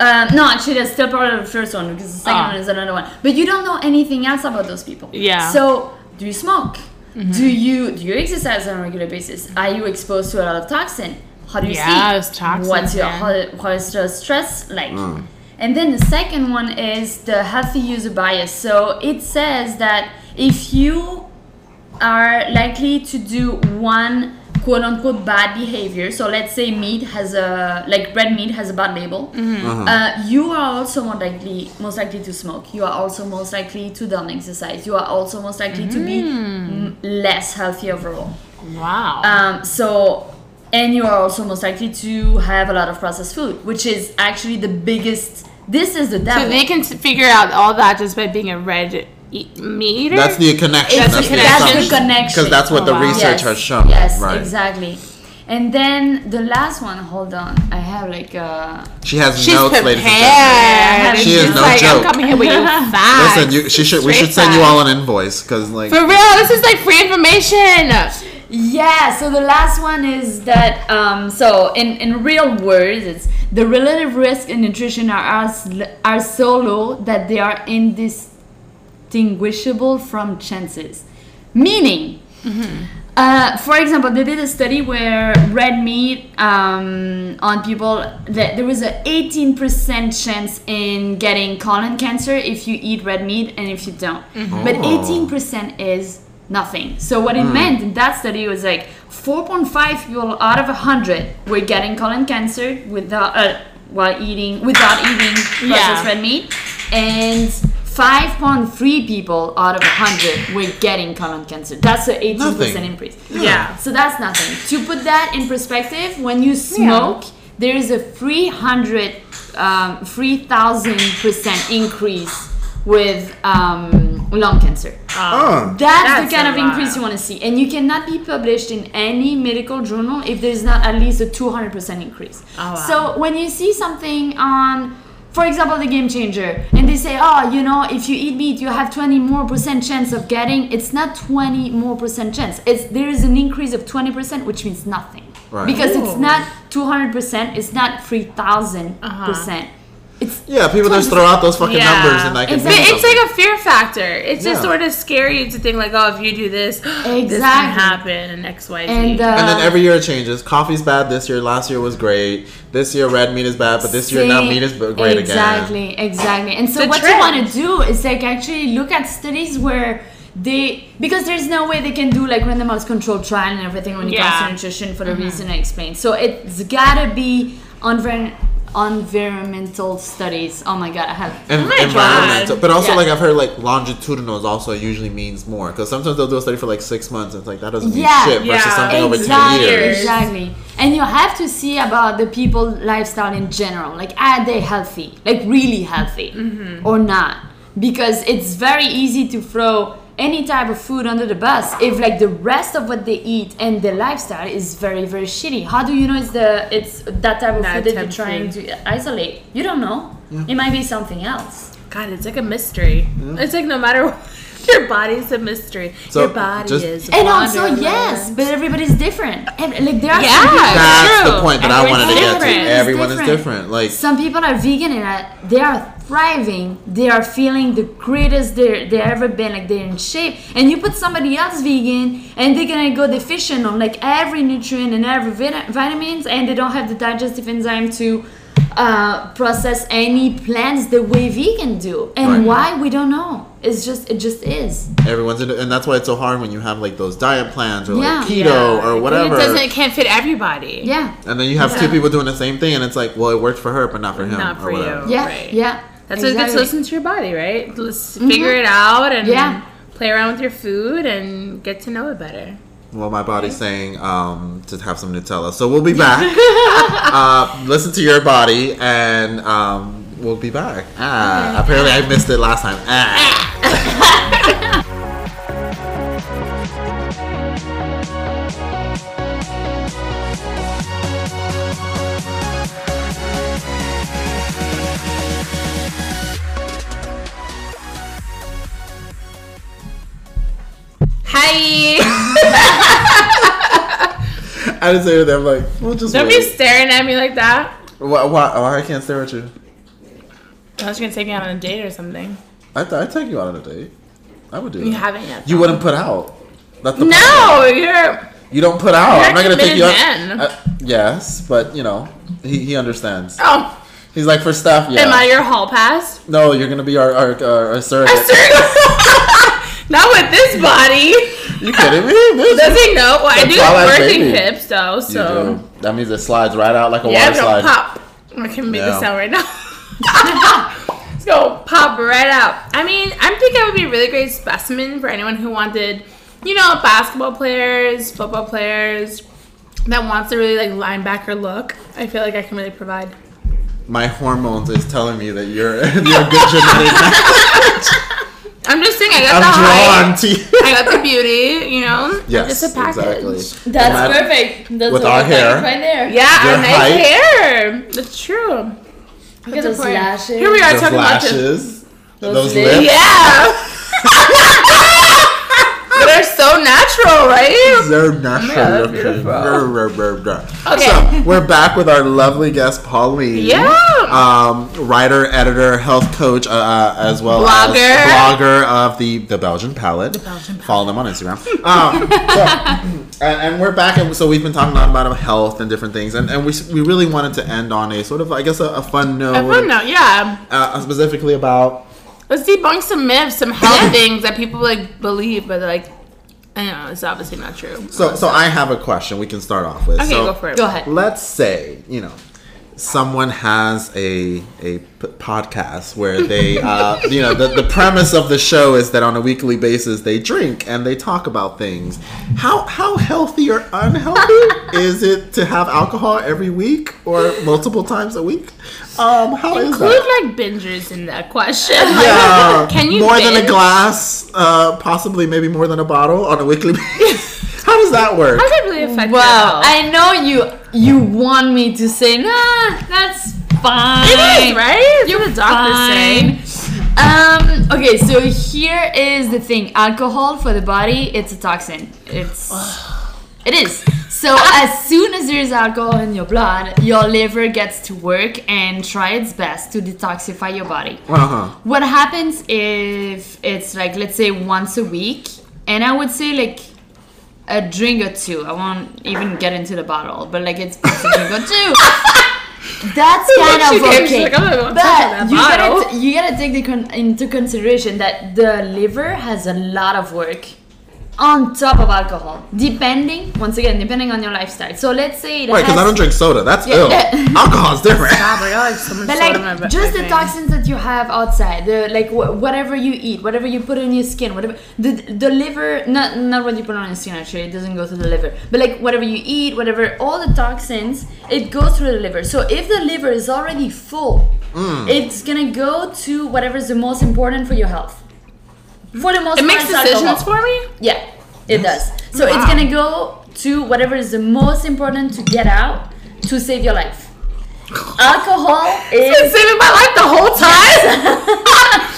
Um, no, actually, that's still part of the first one because the second Ah. one is another one. But you don't know anything else about those people. Yeah. So, do you smoke? Mm-hmm. Do you do you exercise on a regular basis? Are you exposed to a lot of toxin? How do you Yeah, sleep? those toxins, What's your how, how is the stress like? And then the second one is the healthy user bias. So it says that if you are likely to do one quote unquote bad behavior, so let's say meat has a like red meat has a bad label, uh, you are also more likely most likely to smoke. You are also most likely to don't exercise. You are also most likely to be mm, less healthy overall. Wow. Um, so, and you are also most likely to have a lot of processed food, which is actually the biggest. This is the devil. so they can figure out all that just by being a red e- meat eater. That's the connection. It's That's the, the that's the connection. connection. Because that's what Oh, the wow. research yes. has shown. Yes, right. exactly. And then the last one. Hold on, I have like uh She has She's notes, prepared. ladies and gentlemen. She She is is no like, joke. I'm coming here with you facts. Listen, you, she should. We should send you all an invoice because, like, For real, this is like free information. Yeah, so the last one is that um, so in, in real words, it's the relative risk in nutrition are as, are so low that they are indistinguishable from chances. Meaning, uh, for example, they did a study where red meat um, on people that there was a 18% chance in getting colon cancer if you eat red meat and if you don't. But Oh. 18% is nothing. So what it meant in that study was like 4.5 people out of 100 were getting colon cancer without uh, while eating without eating processed Yeah. red meat and 5.3 people out of 100 were getting colon cancer. That's an 18% Nothing. increase. Yeah. So that's nothing. To put that in perspective, when you smoke, there is a 300, um, 3,000% increase with um, lung cancer. oh, That's, That's the kind of lot. increase you want to see. And you cannot be published in any medical journal if there's not at least a 200% increase. Oh, wow. So when you see something on, for example, the game changer, and they say, oh, you know, if you eat meat, you have 20 more percent chance of getting, it's not 20 more percent chance. It's There is an increase of 20%, which means nothing. Right. Because it's not 200%, it's not 3,000. Uh-huh. percent It's yeah. People just throw out those fucking Yeah. numbers and like can. It's- But it's like a fear factor. It's just sort of scary to think like, oh, if you do this, exactly. this can Exactly. happen and X, Y, Z. And, uh, And then every year it changes. Coffee's bad this year. Last year was great. This year red meat is bad, but this year now meat is b- great again. exactly, Exactly, And so The what trend. you want to do is like actually look at studies where they because there's no way they can do like randomized controlled trial and everything when it Yeah. comes to nutrition for the reason I explained. So it's gotta be envir- environmental studies. Oh my god, I have And Oh my environmental, God. but also Yeah. like I've heard like longitudinal also usually means more because sometimes they'll do a study for like six months. And it's like that doesn't mean Yeah. shit versus Yeah. something over exactly, two years. Exactly. And you have to see about the people lifestyle in general. Like, are they healthy? Like, really healthy Mm-hmm. or not? Because it's very easy to throw any type of food under the bus if like the rest of what they eat and their lifestyle is very very shitty how do you know it's the it's that type of That food that type you're trying food. to isolate you don't know it might be something else God, it's like a mystery. It's like no matter what, your body's a mystery. So, your body just- is. and also yes but everybody's different And, like there are Yeah. That's True. the point that I wanted to get to. different. Everyone is Different. different. Like some people are vegan and uh, they are thriving they are feeling the greatest they're they ever been like they're in shape and you put somebody else vegan and they're gonna go deficient on like every nutrient and every vit- vitamins and they don't have the digestive enzyme to uh, process any plants the way vegan do and Right. why we don't know it's just it just is everyone's in, and that's why it's so hard when you have like those diet plans or Yeah. like keto Yeah. or whatever. It doesn't. It can't fit everybody. yeah and then you have two people doing the same thing, and it's like, well, it worked for her, but not for him. Not or for whatever. you. yeah Right. yeah That's what it's good to listen to your body, right? Let's figure it out and Yeah. play around with your food and get to know it better. Well, my body's saying um, to have some Nutella. So we'll be back. uh, listen to your body, and um, we'll be back. Ah, apparently I missed it last time. Ah. I didn't say anything. I'm like, we'll just Don't be staring at me like that. Why, why, why I can't stare at you? I was gonna take me out on a date or something. I th- I'd take you out on a date. I would do You that. haven't yet. You wouldn't put out. That's the No, problem. you're. You don't put out. You're I'm not gonna take you out. Uh, yes, but you know, he, he understands. Oh, He's like for stuff. Yeah. am I your hall pass? no, you're gonna be our our, our, our surrogate. Not with this body. You kidding me? Does he know? Well, I do have working hips though, You so do. That means it slides right out like a yeah, water slide. pop. I can make Yeah. the sound right now. it's gonna pop right out. I mean, I think I would be a really great specimen for anyone who wanted, you know, basketball players, football players that wants a really like linebacker look. I feel like I can really provide. My hormones is telling me that you're you're a good genetic. I'm just saying, I got I'm the height. drawn to you. I got the beauty, you know. I'm Yes, just a package. exactly. That's And that- perfect. That's with a our hair. right there. Yeah, Your our nice height. hair. That's true. Look at those lashes. Here we are Those talking about the lashes, Those those lips. lips. Yeah. They're so natural, right? They're natural that's looking. beautiful. Brr, brr, brr, brr. Okay. So we're back with our lovely guest Pauline. Yeah. Um, writer, editor, health coach, uh, uh, as well Blogger. as blogger of the the Belgian Palette. The Belgian Follow them on Instagram. um, so, and, and we're back, and so we've been talking a lot about health and different things, and, and we we really wanted to end on a sort of I guess a, a fun note, I don't know. Yeah. Uh, specifically about Let's debunk some myths, some health things that people like believe, but like, I know it's obviously not true. So, so I have a question. We can start off with. Okay, so, go for it. Go ahead. Let's say you know someone has a a p- podcast where they, uh, you know, the, the premise of the show is that on a weekly basis they drink and they talk about things. How how healthy or unhealthy is it to have alcohol every week or multiple times a week? Um, how is Include like bingers in that question. Yeah, Can you more than a glass? Uh, possibly, maybe more than a bottle on a weekly basis. How does that work? How does that really affect Wow, your health? I know you. You want me to say, nah, that's fine. It is, right? You're the doctor Fine. say. Um. Okay. So here is the thing: alcohol for the body, it's a toxin. It's. it is. So as soon as there's alcohol in your blood, your liver gets to work and try its best to detoxify your body. Uh-huh. What happens if it's like let's say once a week, and I would say like a drink or two. I won't even get into the bottle, but like it's a drink or two. That's kind of okay. like, I'm not gonna touch but you gotta, you gotta take the con- into consideration that the liver has a lot of work on top of alcohol, depending once again depending on your lifestyle. So let's say it Right, because I don't drink soda. That's Yeah, ill. yeah. Alcohol's different. God, but I like so much But soda my just the vein. toxins that you have outside, the like wh- whatever you eat, whatever you put on your skin, whatever the the liver, not not what you put on your skin actually, it doesn't go through the liver, but like whatever you eat, whatever all the toxins, it goes through the liver. So if the liver is already full, Mm. it's gonna go to whatever is the most important for your health. For the most It makes part, it's decisions alcohol. for me. Yeah, it does. So it's gonna go to whatever is the most important to get out to save your life. Alcohol It's been is saving my life the whole time.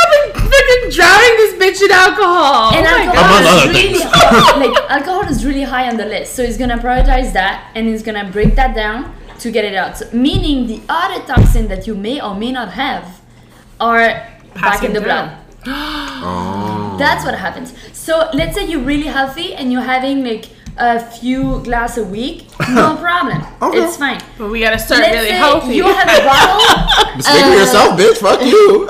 I've been freaking drowning this bitch in alcohol. and oh alcohol Among god. is really high, like alcohol is really high on the list. So it's gonna prioritize that and it's gonna break that down to get it out. So, meaning the other toxin that you may or may not have are back in the through. blood. Oh. That's what happens. So let's say you're really healthy and you're having like a few glass a week, no problem. Okay. It's fine. But we gotta start Let's really say healthy. you have a bottle, Speak for Uh, yourself, bitch. Fuck you.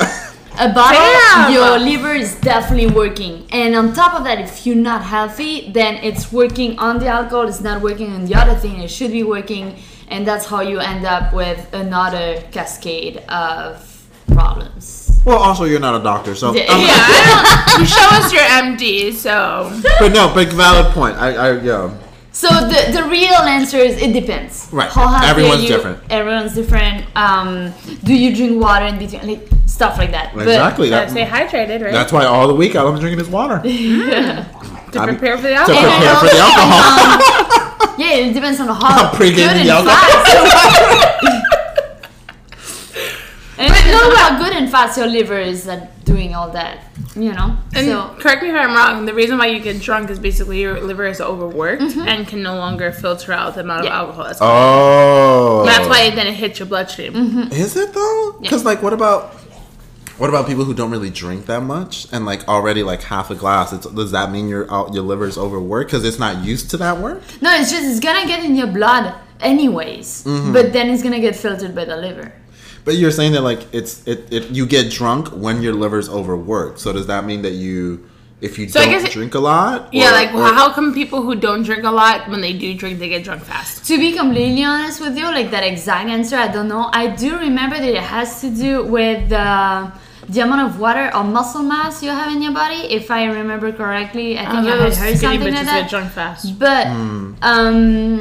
a bottle, Damn. your liver is definitely working. And on top of that, if you're not healthy, then it's working on the alcohol, it's not working on the other thing it should be working, and that's how you end up with another cascade of problems. Well, also you're not a doctor, so. Yeah. um, Yeah, I don't, you show us your MD, so But no, but valid point. I, I yeah. So the, the real answer is it depends. Right. How healthy Everyone's are you? different. Everyone's different. Um, do you drink water in between? Like stuff like that. Exactly. gotta That, stay hydrated, right? that's why all the week I'm drinking is water. yeah. to I'm- prepare for the alcohol. to alcohol. prepare for the alcohol. yeah, it depends on how Pre-game good the and alcohol. Fast. and it how good and fast your liver is at doing all that. You know. And so correct me if I'm wrong. The reason why you get drunk is basically your liver is overworked Mm-hmm. and can no longer filter out the amount Yeah. of alcohol. That's, Oh. that's why then it hits your bloodstream. Mm-hmm. Is it though? Because like, what about what about people who don't really drink that much and like already like half a glass? It's, does that mean your out your is overworked because it's not used to that work? no, it's just it's gonna get in your blood anyways. Mm-hmm. But then it's gonna get filtered by the liver. But you're saying that like it's it, it you get drunk when your liver's overworked. So does that mean that you if you So don't it- drink a lot? Yeah, like or- how come people who don't drink a lot, when they do drink, they get drunk fast? To be completely honest with you, like that exact answer, I don't know. I do remember that it has to do with uh, the amount of water or muscle mass you have in your body. If I remember correctly, I think I had those heard skinny something bitches like get that. drunk fast. But Hmm. um,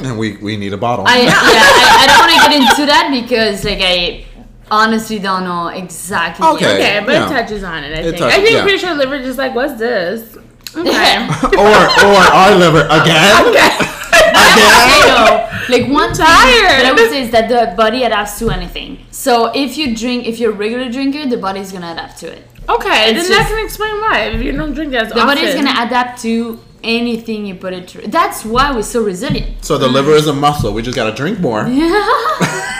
and we we need a bottle. I yeah, I, I don't want to get into that because like I honestly don't know exactly. Okay. Okay, but yeah. it touches on it. I think. touches- I think yeah. pretty sure liver just like, what's this? Okay. or or our liver again. Okay. I know. Like one thing tired. that I would say is that the body adapts to anything. So if you drink, if you're a regular drinker, the body's gonna adapt to it. Okay, It's then that can explain why. If you don't drink as The often. body's gonna adapt to anything you put it through. That's why we're so resilient. So the liver is a muscle. We just gotta drink more.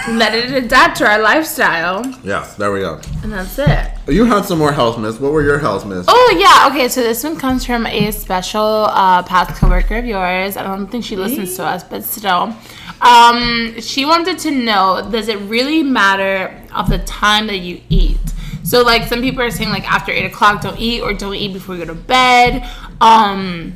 let it adapt to our lifestyle, Yes, there we go. and that's it. You had some more health myths. What were your health myths? Oh yeah, okay. So this one comes from a special uh, past coworker of yours. I don't think she listens to us, but still, um, she wanted to know: Does it really matter of the time that you eat? So like some people are saying like after eight o'clock don't eat or don't eat before you go to bed. Um,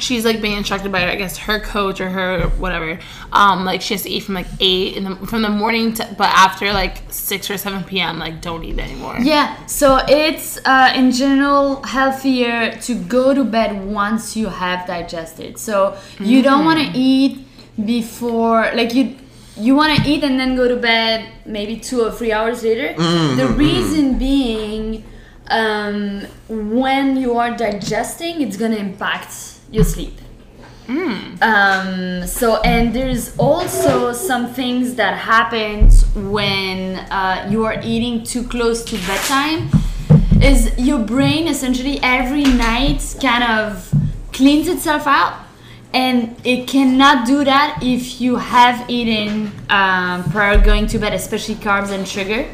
she's like being instructed by I guess her coach or her whatever. Um, like she has to eat from like eight in the from the morning to but after like six or seven p.m. like don't eat anymore. Yeah, so it's uh, in general healthier to go to bed once you have digested. So you don't want to eat before, like you you want to eat and then go to bed maybe two or three hours later. The reason being, um, when you are digesting, it's gonna impact your sleep. Um, so and there's also some things that happens when uh, you are eating too close to bedtime. Is your brain essentially every night kind of cleans itself out, and it cannot do that if you have eaten um, prior going to bed, especially carbs and sugar,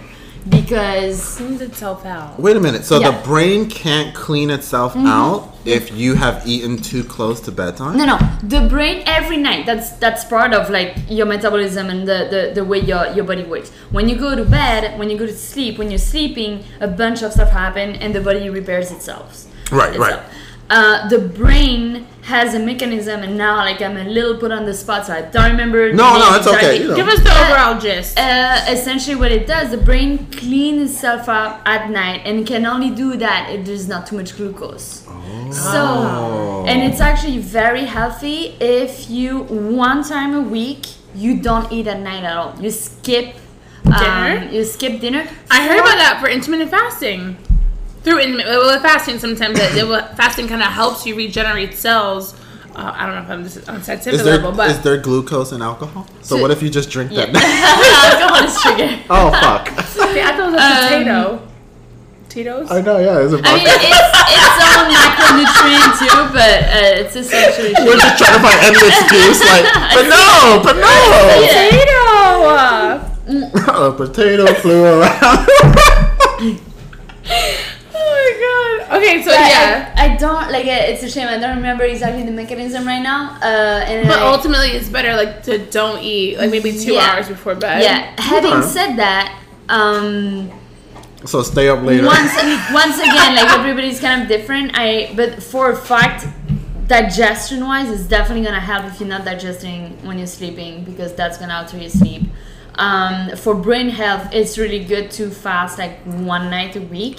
because cleans itself out. Wait a minute. So Yeah. the brain can't clean itself mm-hmm. out if you have eaten too close to bedtime? No, no. The brain every night. That's that's part of like your metabolism and the, the, the way your, your body works. When you go to bed, when you go to sleep, when you're sleeping, a bunch of stuff happen and the body repairs itself. Right, right. Itself. Uh, the brain has a mechanism, and now like I'm a little put on the spot, so I don't remember. No, no, it's okay, you know. Give us the overall gist. Uh, essentially, what it does, the brain cleans itself up at night, and can only do that if there's not too much glucose. Oh. So, and it's actually very healthy if you one time a week you don't eat at night at all. You skip Dinner? Um, you skip dinner. I heard about that for intermittent fasting. Through intermittent well, fasting, sometimes it, it, fasting kind of helps you regenerate cells. Uh, I don't know if I'm just on scientific Is there, level, but is there glucose in alcohol? So So- what if you just drink that? Alcohol is sugar. oh fuck! Okay, I thought it was a potato. Tito's? I know, yeah, it's a Um, I mean, it's its own macronutrient too, but uh, it's essentially We're just trying to find any excuse, like, but no, but no, Potato! a potato flew around. My god. Okay, so But yeah. I, I don't like it. It's a shame. I don't remember exactly the mechanism right now. Uh, and But I- ultimately, it's better like to don't eat like maybe two Yeah. hours before bed. yeah. Having Okay. said that, um, so stay up later. once once again, like everybody's kind of different. I but for a fact, digestion wise, it's definitely gonna help if you're not digesting when you're sleeping because that's gonna alter your sleep. um, for brain health, it's really good to fast like one night a week.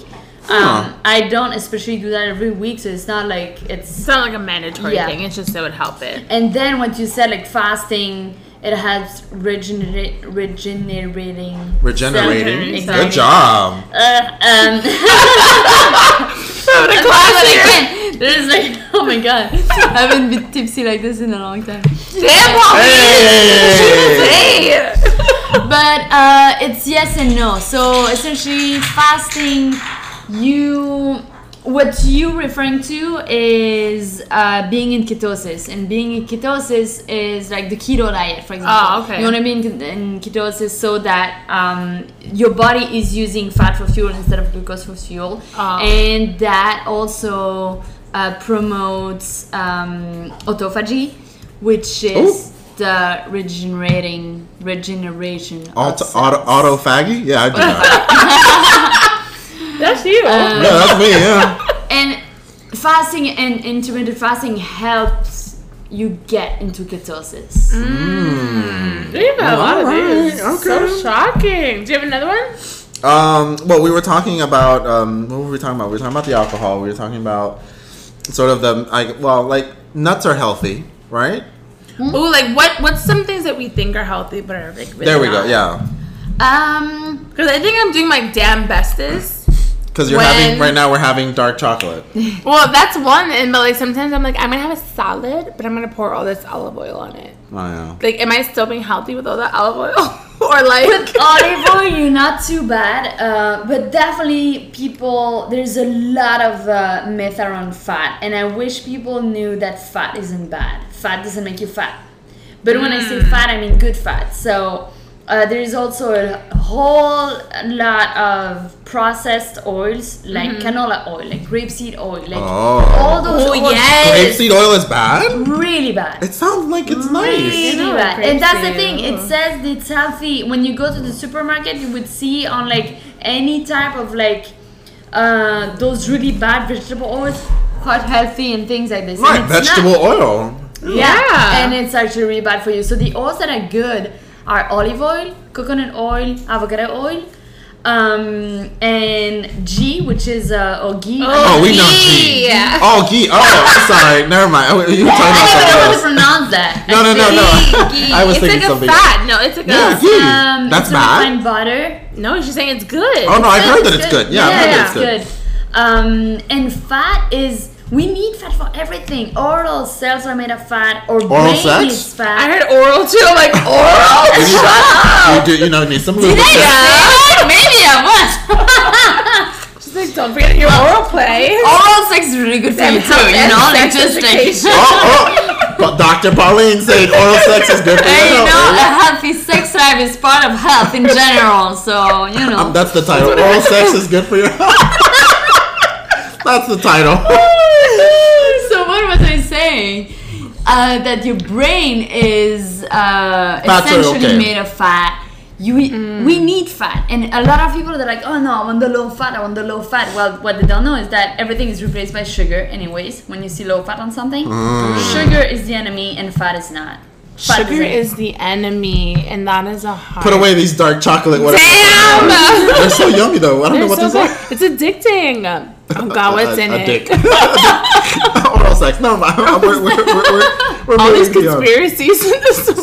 Um, Huh. I don't especially do that every week, so it's not like it's It's not like a mandatory Yeah. thing. It's just it would help it. and then what you said, like fasting, it has regenerate, regenerating. Regenerating. Exactly. Good job. Uh, um, the classic. Again, there's like, oh my god, I haven't been tipsy like this in a long time. Damn, Pauline! Hey! Hey! But uh, it's yes and no. So essentially, fasting, you what you referring to is uh, being in ketosis, and being in ketosis is like the keto diet, for example. Oh, okay. You want to be in, in ketosis so that um, your body is using fat for fuel instead of glucose for fuel, Oh. and that also uh, promotes um, autophagy, which is the regenerating regeneration. of Auto, cells. auto, auto faggy? Yeah, I do that. That's you. Uh, yeah, that's me, yeah. and fasting and intermittent fasting helps you get into ketosis. we have a lot of these. Alright, So shocking. Do you have another one? Um, well, we were talking about um, what were we talking about? We were talking about the alcohol. We were talking about sort of the like, well, like nuts are healthy, right? Ooh, like what? What's some things that we think are healthy but are like really There we go. Yeah, Um, Because I think I'm doing my damn bestest. Because you're When- having right now. We're having dark chocolate. Well, that's one, and but like sometimes I'm like I'm gonna have a salad, but I'm gonna pour all this olive oil on it. Oh yeah. Like, am I still being healthy with all that olive oil, or like? olive oil, you're not too bad, uh, but definitely people. There's a lot of uh, myth around fat, and I wish people knew that fat isn't bad. Fat doesn't make you fat, but when I say fat, I mean good fat. So. Uh, there is also a whole lot of processed oils like canola oil, like grapeseed oil, like Oh. all those Oh, oils. yes. Grapeseed oil is bad. really bad. It sounds like it's Really nice. know, bad. And that's the thing. It says that it's healthy. When you go to the supermarket, you would see on like any type of like uh, those really bad vegetable oils, quite healthy and things like this. Right, vegetable not. oil. Yeah. and it's actually really bad for you. So the oils that are good are olive oil, coconut oil, avocado oil. Um, and ghee, which is uh, or ghee. Oh, we know ghee. ghee. Oh, ghee. Oh, sorry. Never mind. Oh, You were I talking don't about know how to something else. pronounce that. No, no, no, no. Ghee, ghee. I was it's thinking like a something. fat. No, it's like Yeah, a. ghee. Um, That's it's bad. refined butter. No, she's saying it's good. Oh no, I've heard that it's good. Yeah, I've heard that it's good. good. Um, and fat is we need fat for everything. Oral cells are made of fat, or Oral brain sex? is fat. I heard oral too. I'm like oral. You Shut up. do, you know, need some Did lubricant. I say? Maybe I was. She's like, don't forget your oral play. Oral sex is really good for you too. You know, and like sex just like. education. Oh, oh. But Dr. Pauline said oral sex is good for Hey, your you know, health. a healthy sex life is part of health in general. So you know. Um, that's the title. Oral sex is good for your health. that's the title. so what was I saying? Uh, that your brain is uh, essentially okay. made of fat. You we need fat, and a lot of people are like, "Oh no, I want the low fat. I want the low fat." Well, what they don't know is that everything is replaced by sugar, anyways. When you see low fat on something, sugar is the enemy, and fat is not. Fat Sugar an- is the enemy, and that is a hard. Put away these dark chocolate. Whatever. Damn! They're so yummy though. I don't know They're what so this good. It's addicting. Oh God, what's a, in a it? dick. oral sex. No, we're, we're, we're, we're, we're All these conspiracies.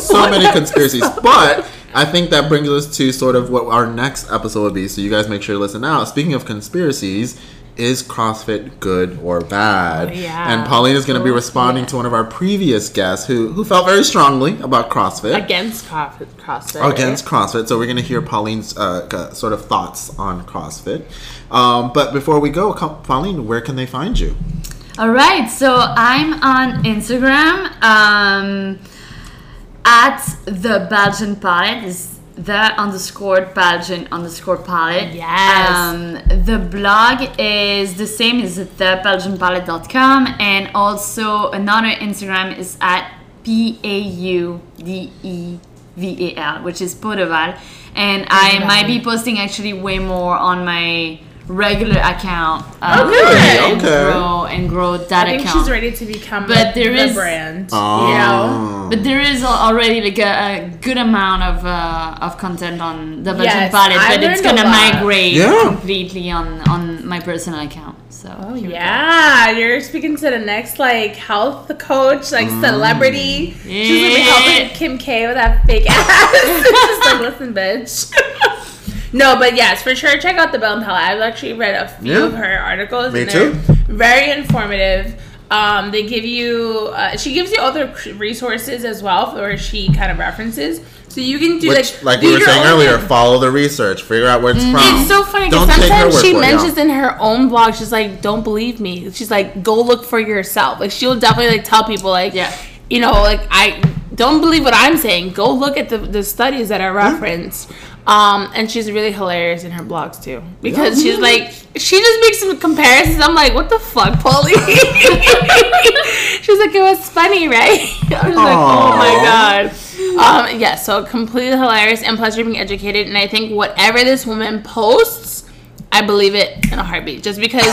so many conspiracies. But I think that brings us to sort of what our next episode would be. So you guys make sure to listen out. Speaking of conspiracies, is CrossFit good or bad? Oh, yeah. And Pauline is going to be Cool. responding to one of our previous guests who who felt very strongly about CrossFit. against Cross- CrossFit. Against CrossFit, so we're going to hear Pauline's uh, uh, sort of thoughts on CrossFit. Um, but before we go, Pauline, where can they find you? All right, so I'm on Instagram um, at the Belgian Palette. Is the underscore Belgian underscore palette. Yes. Um, the blog is the same as thebelgianpalette.com, and also another Instagram is at P A U D E V A L, which is Paudeval. And I might be posting actually way more on my regular account. Um, Oh, good. And Okay. grow and grow that I think account. she's ready to become But there the is- brand. Oh. You know? Oh. But there is already like a, a good amount of uh, of content on the Belgian Yes, palette, I but it's gonna migrate Yeah. completely on on my personal account. So Oh here we go. yeah, you're speaking to the next like health coach, like Mm. celebrity. She's gonna be helping Kim K with that fake ass. Just like listen, bitch. no, but yes, for sure. Check out the Bell and Hell. I've actually read a few Yeah. of her articles. Me and they're too. Very informative. Um, they give you. Uh, she gives you other resources as well, where she kind of references. So you can do Which, like like do we were saying own- earlier, follow the research, figure out where it's from. it's so funny because Don't take her sometimes she for it, yeah. mentions in her own blog, she's like, "Don't believe me." She's like, "Go look for yourself." Like she'll definitely like tell people like, Yeah. you know, like I don't believe what I'm saying. Go look at the the studies that are referenced. Um, and she's really hilarious in her blogs too because she's like she just makes some comparisons. I'm like, what the fuck, Polly? she's like, it was funny, right? I was like, oh my god. Um, yeah, so completely hilarious and plus you're being educated. And I think whatever this woman posts, I believe it in a heartbeat. Just because,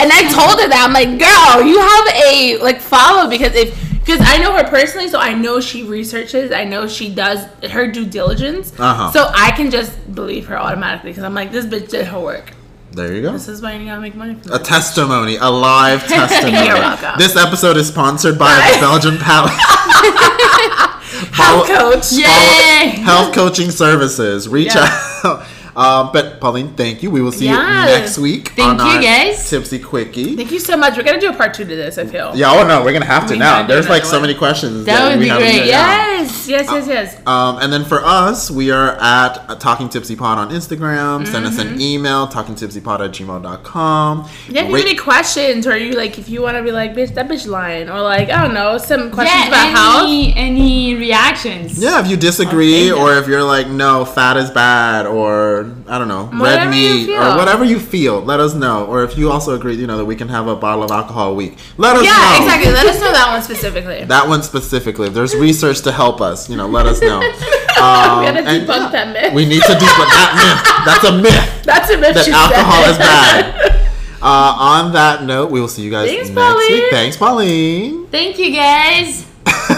and I told her that I'm like, girl, you have a like follow because if because I know her personally, so I know she researches. I know she does her due diligence. Uh-huh. So I can just believe her automatically because I'm like, this bitch did her work. There you go. This is why you gotta make money from A testimony, a live testimony. You're welcome. This episode is sponsored by the Belgian Palette Health coach. Yay! Health Coaching Services. Reach Yeah. out. Um, but Pauline, thank you. We will see Yes. you next week. Thank on you, our guys. Tipsy Quickie. Thank you so much. We're gonna do a part two to this. I feel. Yeah, oh no, we're gonna have to We now. There's like another so one. many questions. That would we be great. hit down. Yes. Yes. Yes. Yes. Um, and then for us, we are at uh, Talking Tipsy Pod on Instagram. Send us Mm-hmm. an email, talkingtipsypod at gmail.com. Yeah, if you have any questions, or you like, if you want to be like, bitch, that bitch lying, or like, I don't know, some questions about Yeah, health. any, any reactions? Yeah, if you disagree, or if you're like, no, fat is bad, or I don't know, red Whatever you meat, or whatever you feel, let us know. Or if you also agree, you know, that we can have a bottle of alcohol a week, let us know. Yeah, know. exactly. Let us know that one specifically. That one specifically. If there's research to help us, you know, let us know. we Um, gotta debunk that myth. we need to debunk that myth. That's a myth That's a myth. that alcohol said. is bad. Uh, on that note, we will see you guys Thanks, next Pauline. week. Thanks, Pauline. Thank you, guys.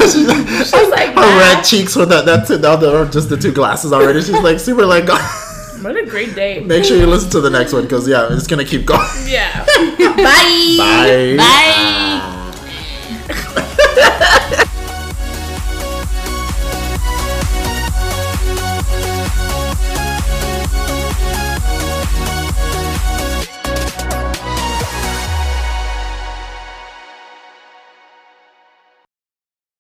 She's like her that. red cheeks with that. That's it. Now there are just the two glasses already. She's like super like. What a great day. Make sure you listen to the next one because yeah, it's gonna keep going. Yeah. Bye. Bye. Bye.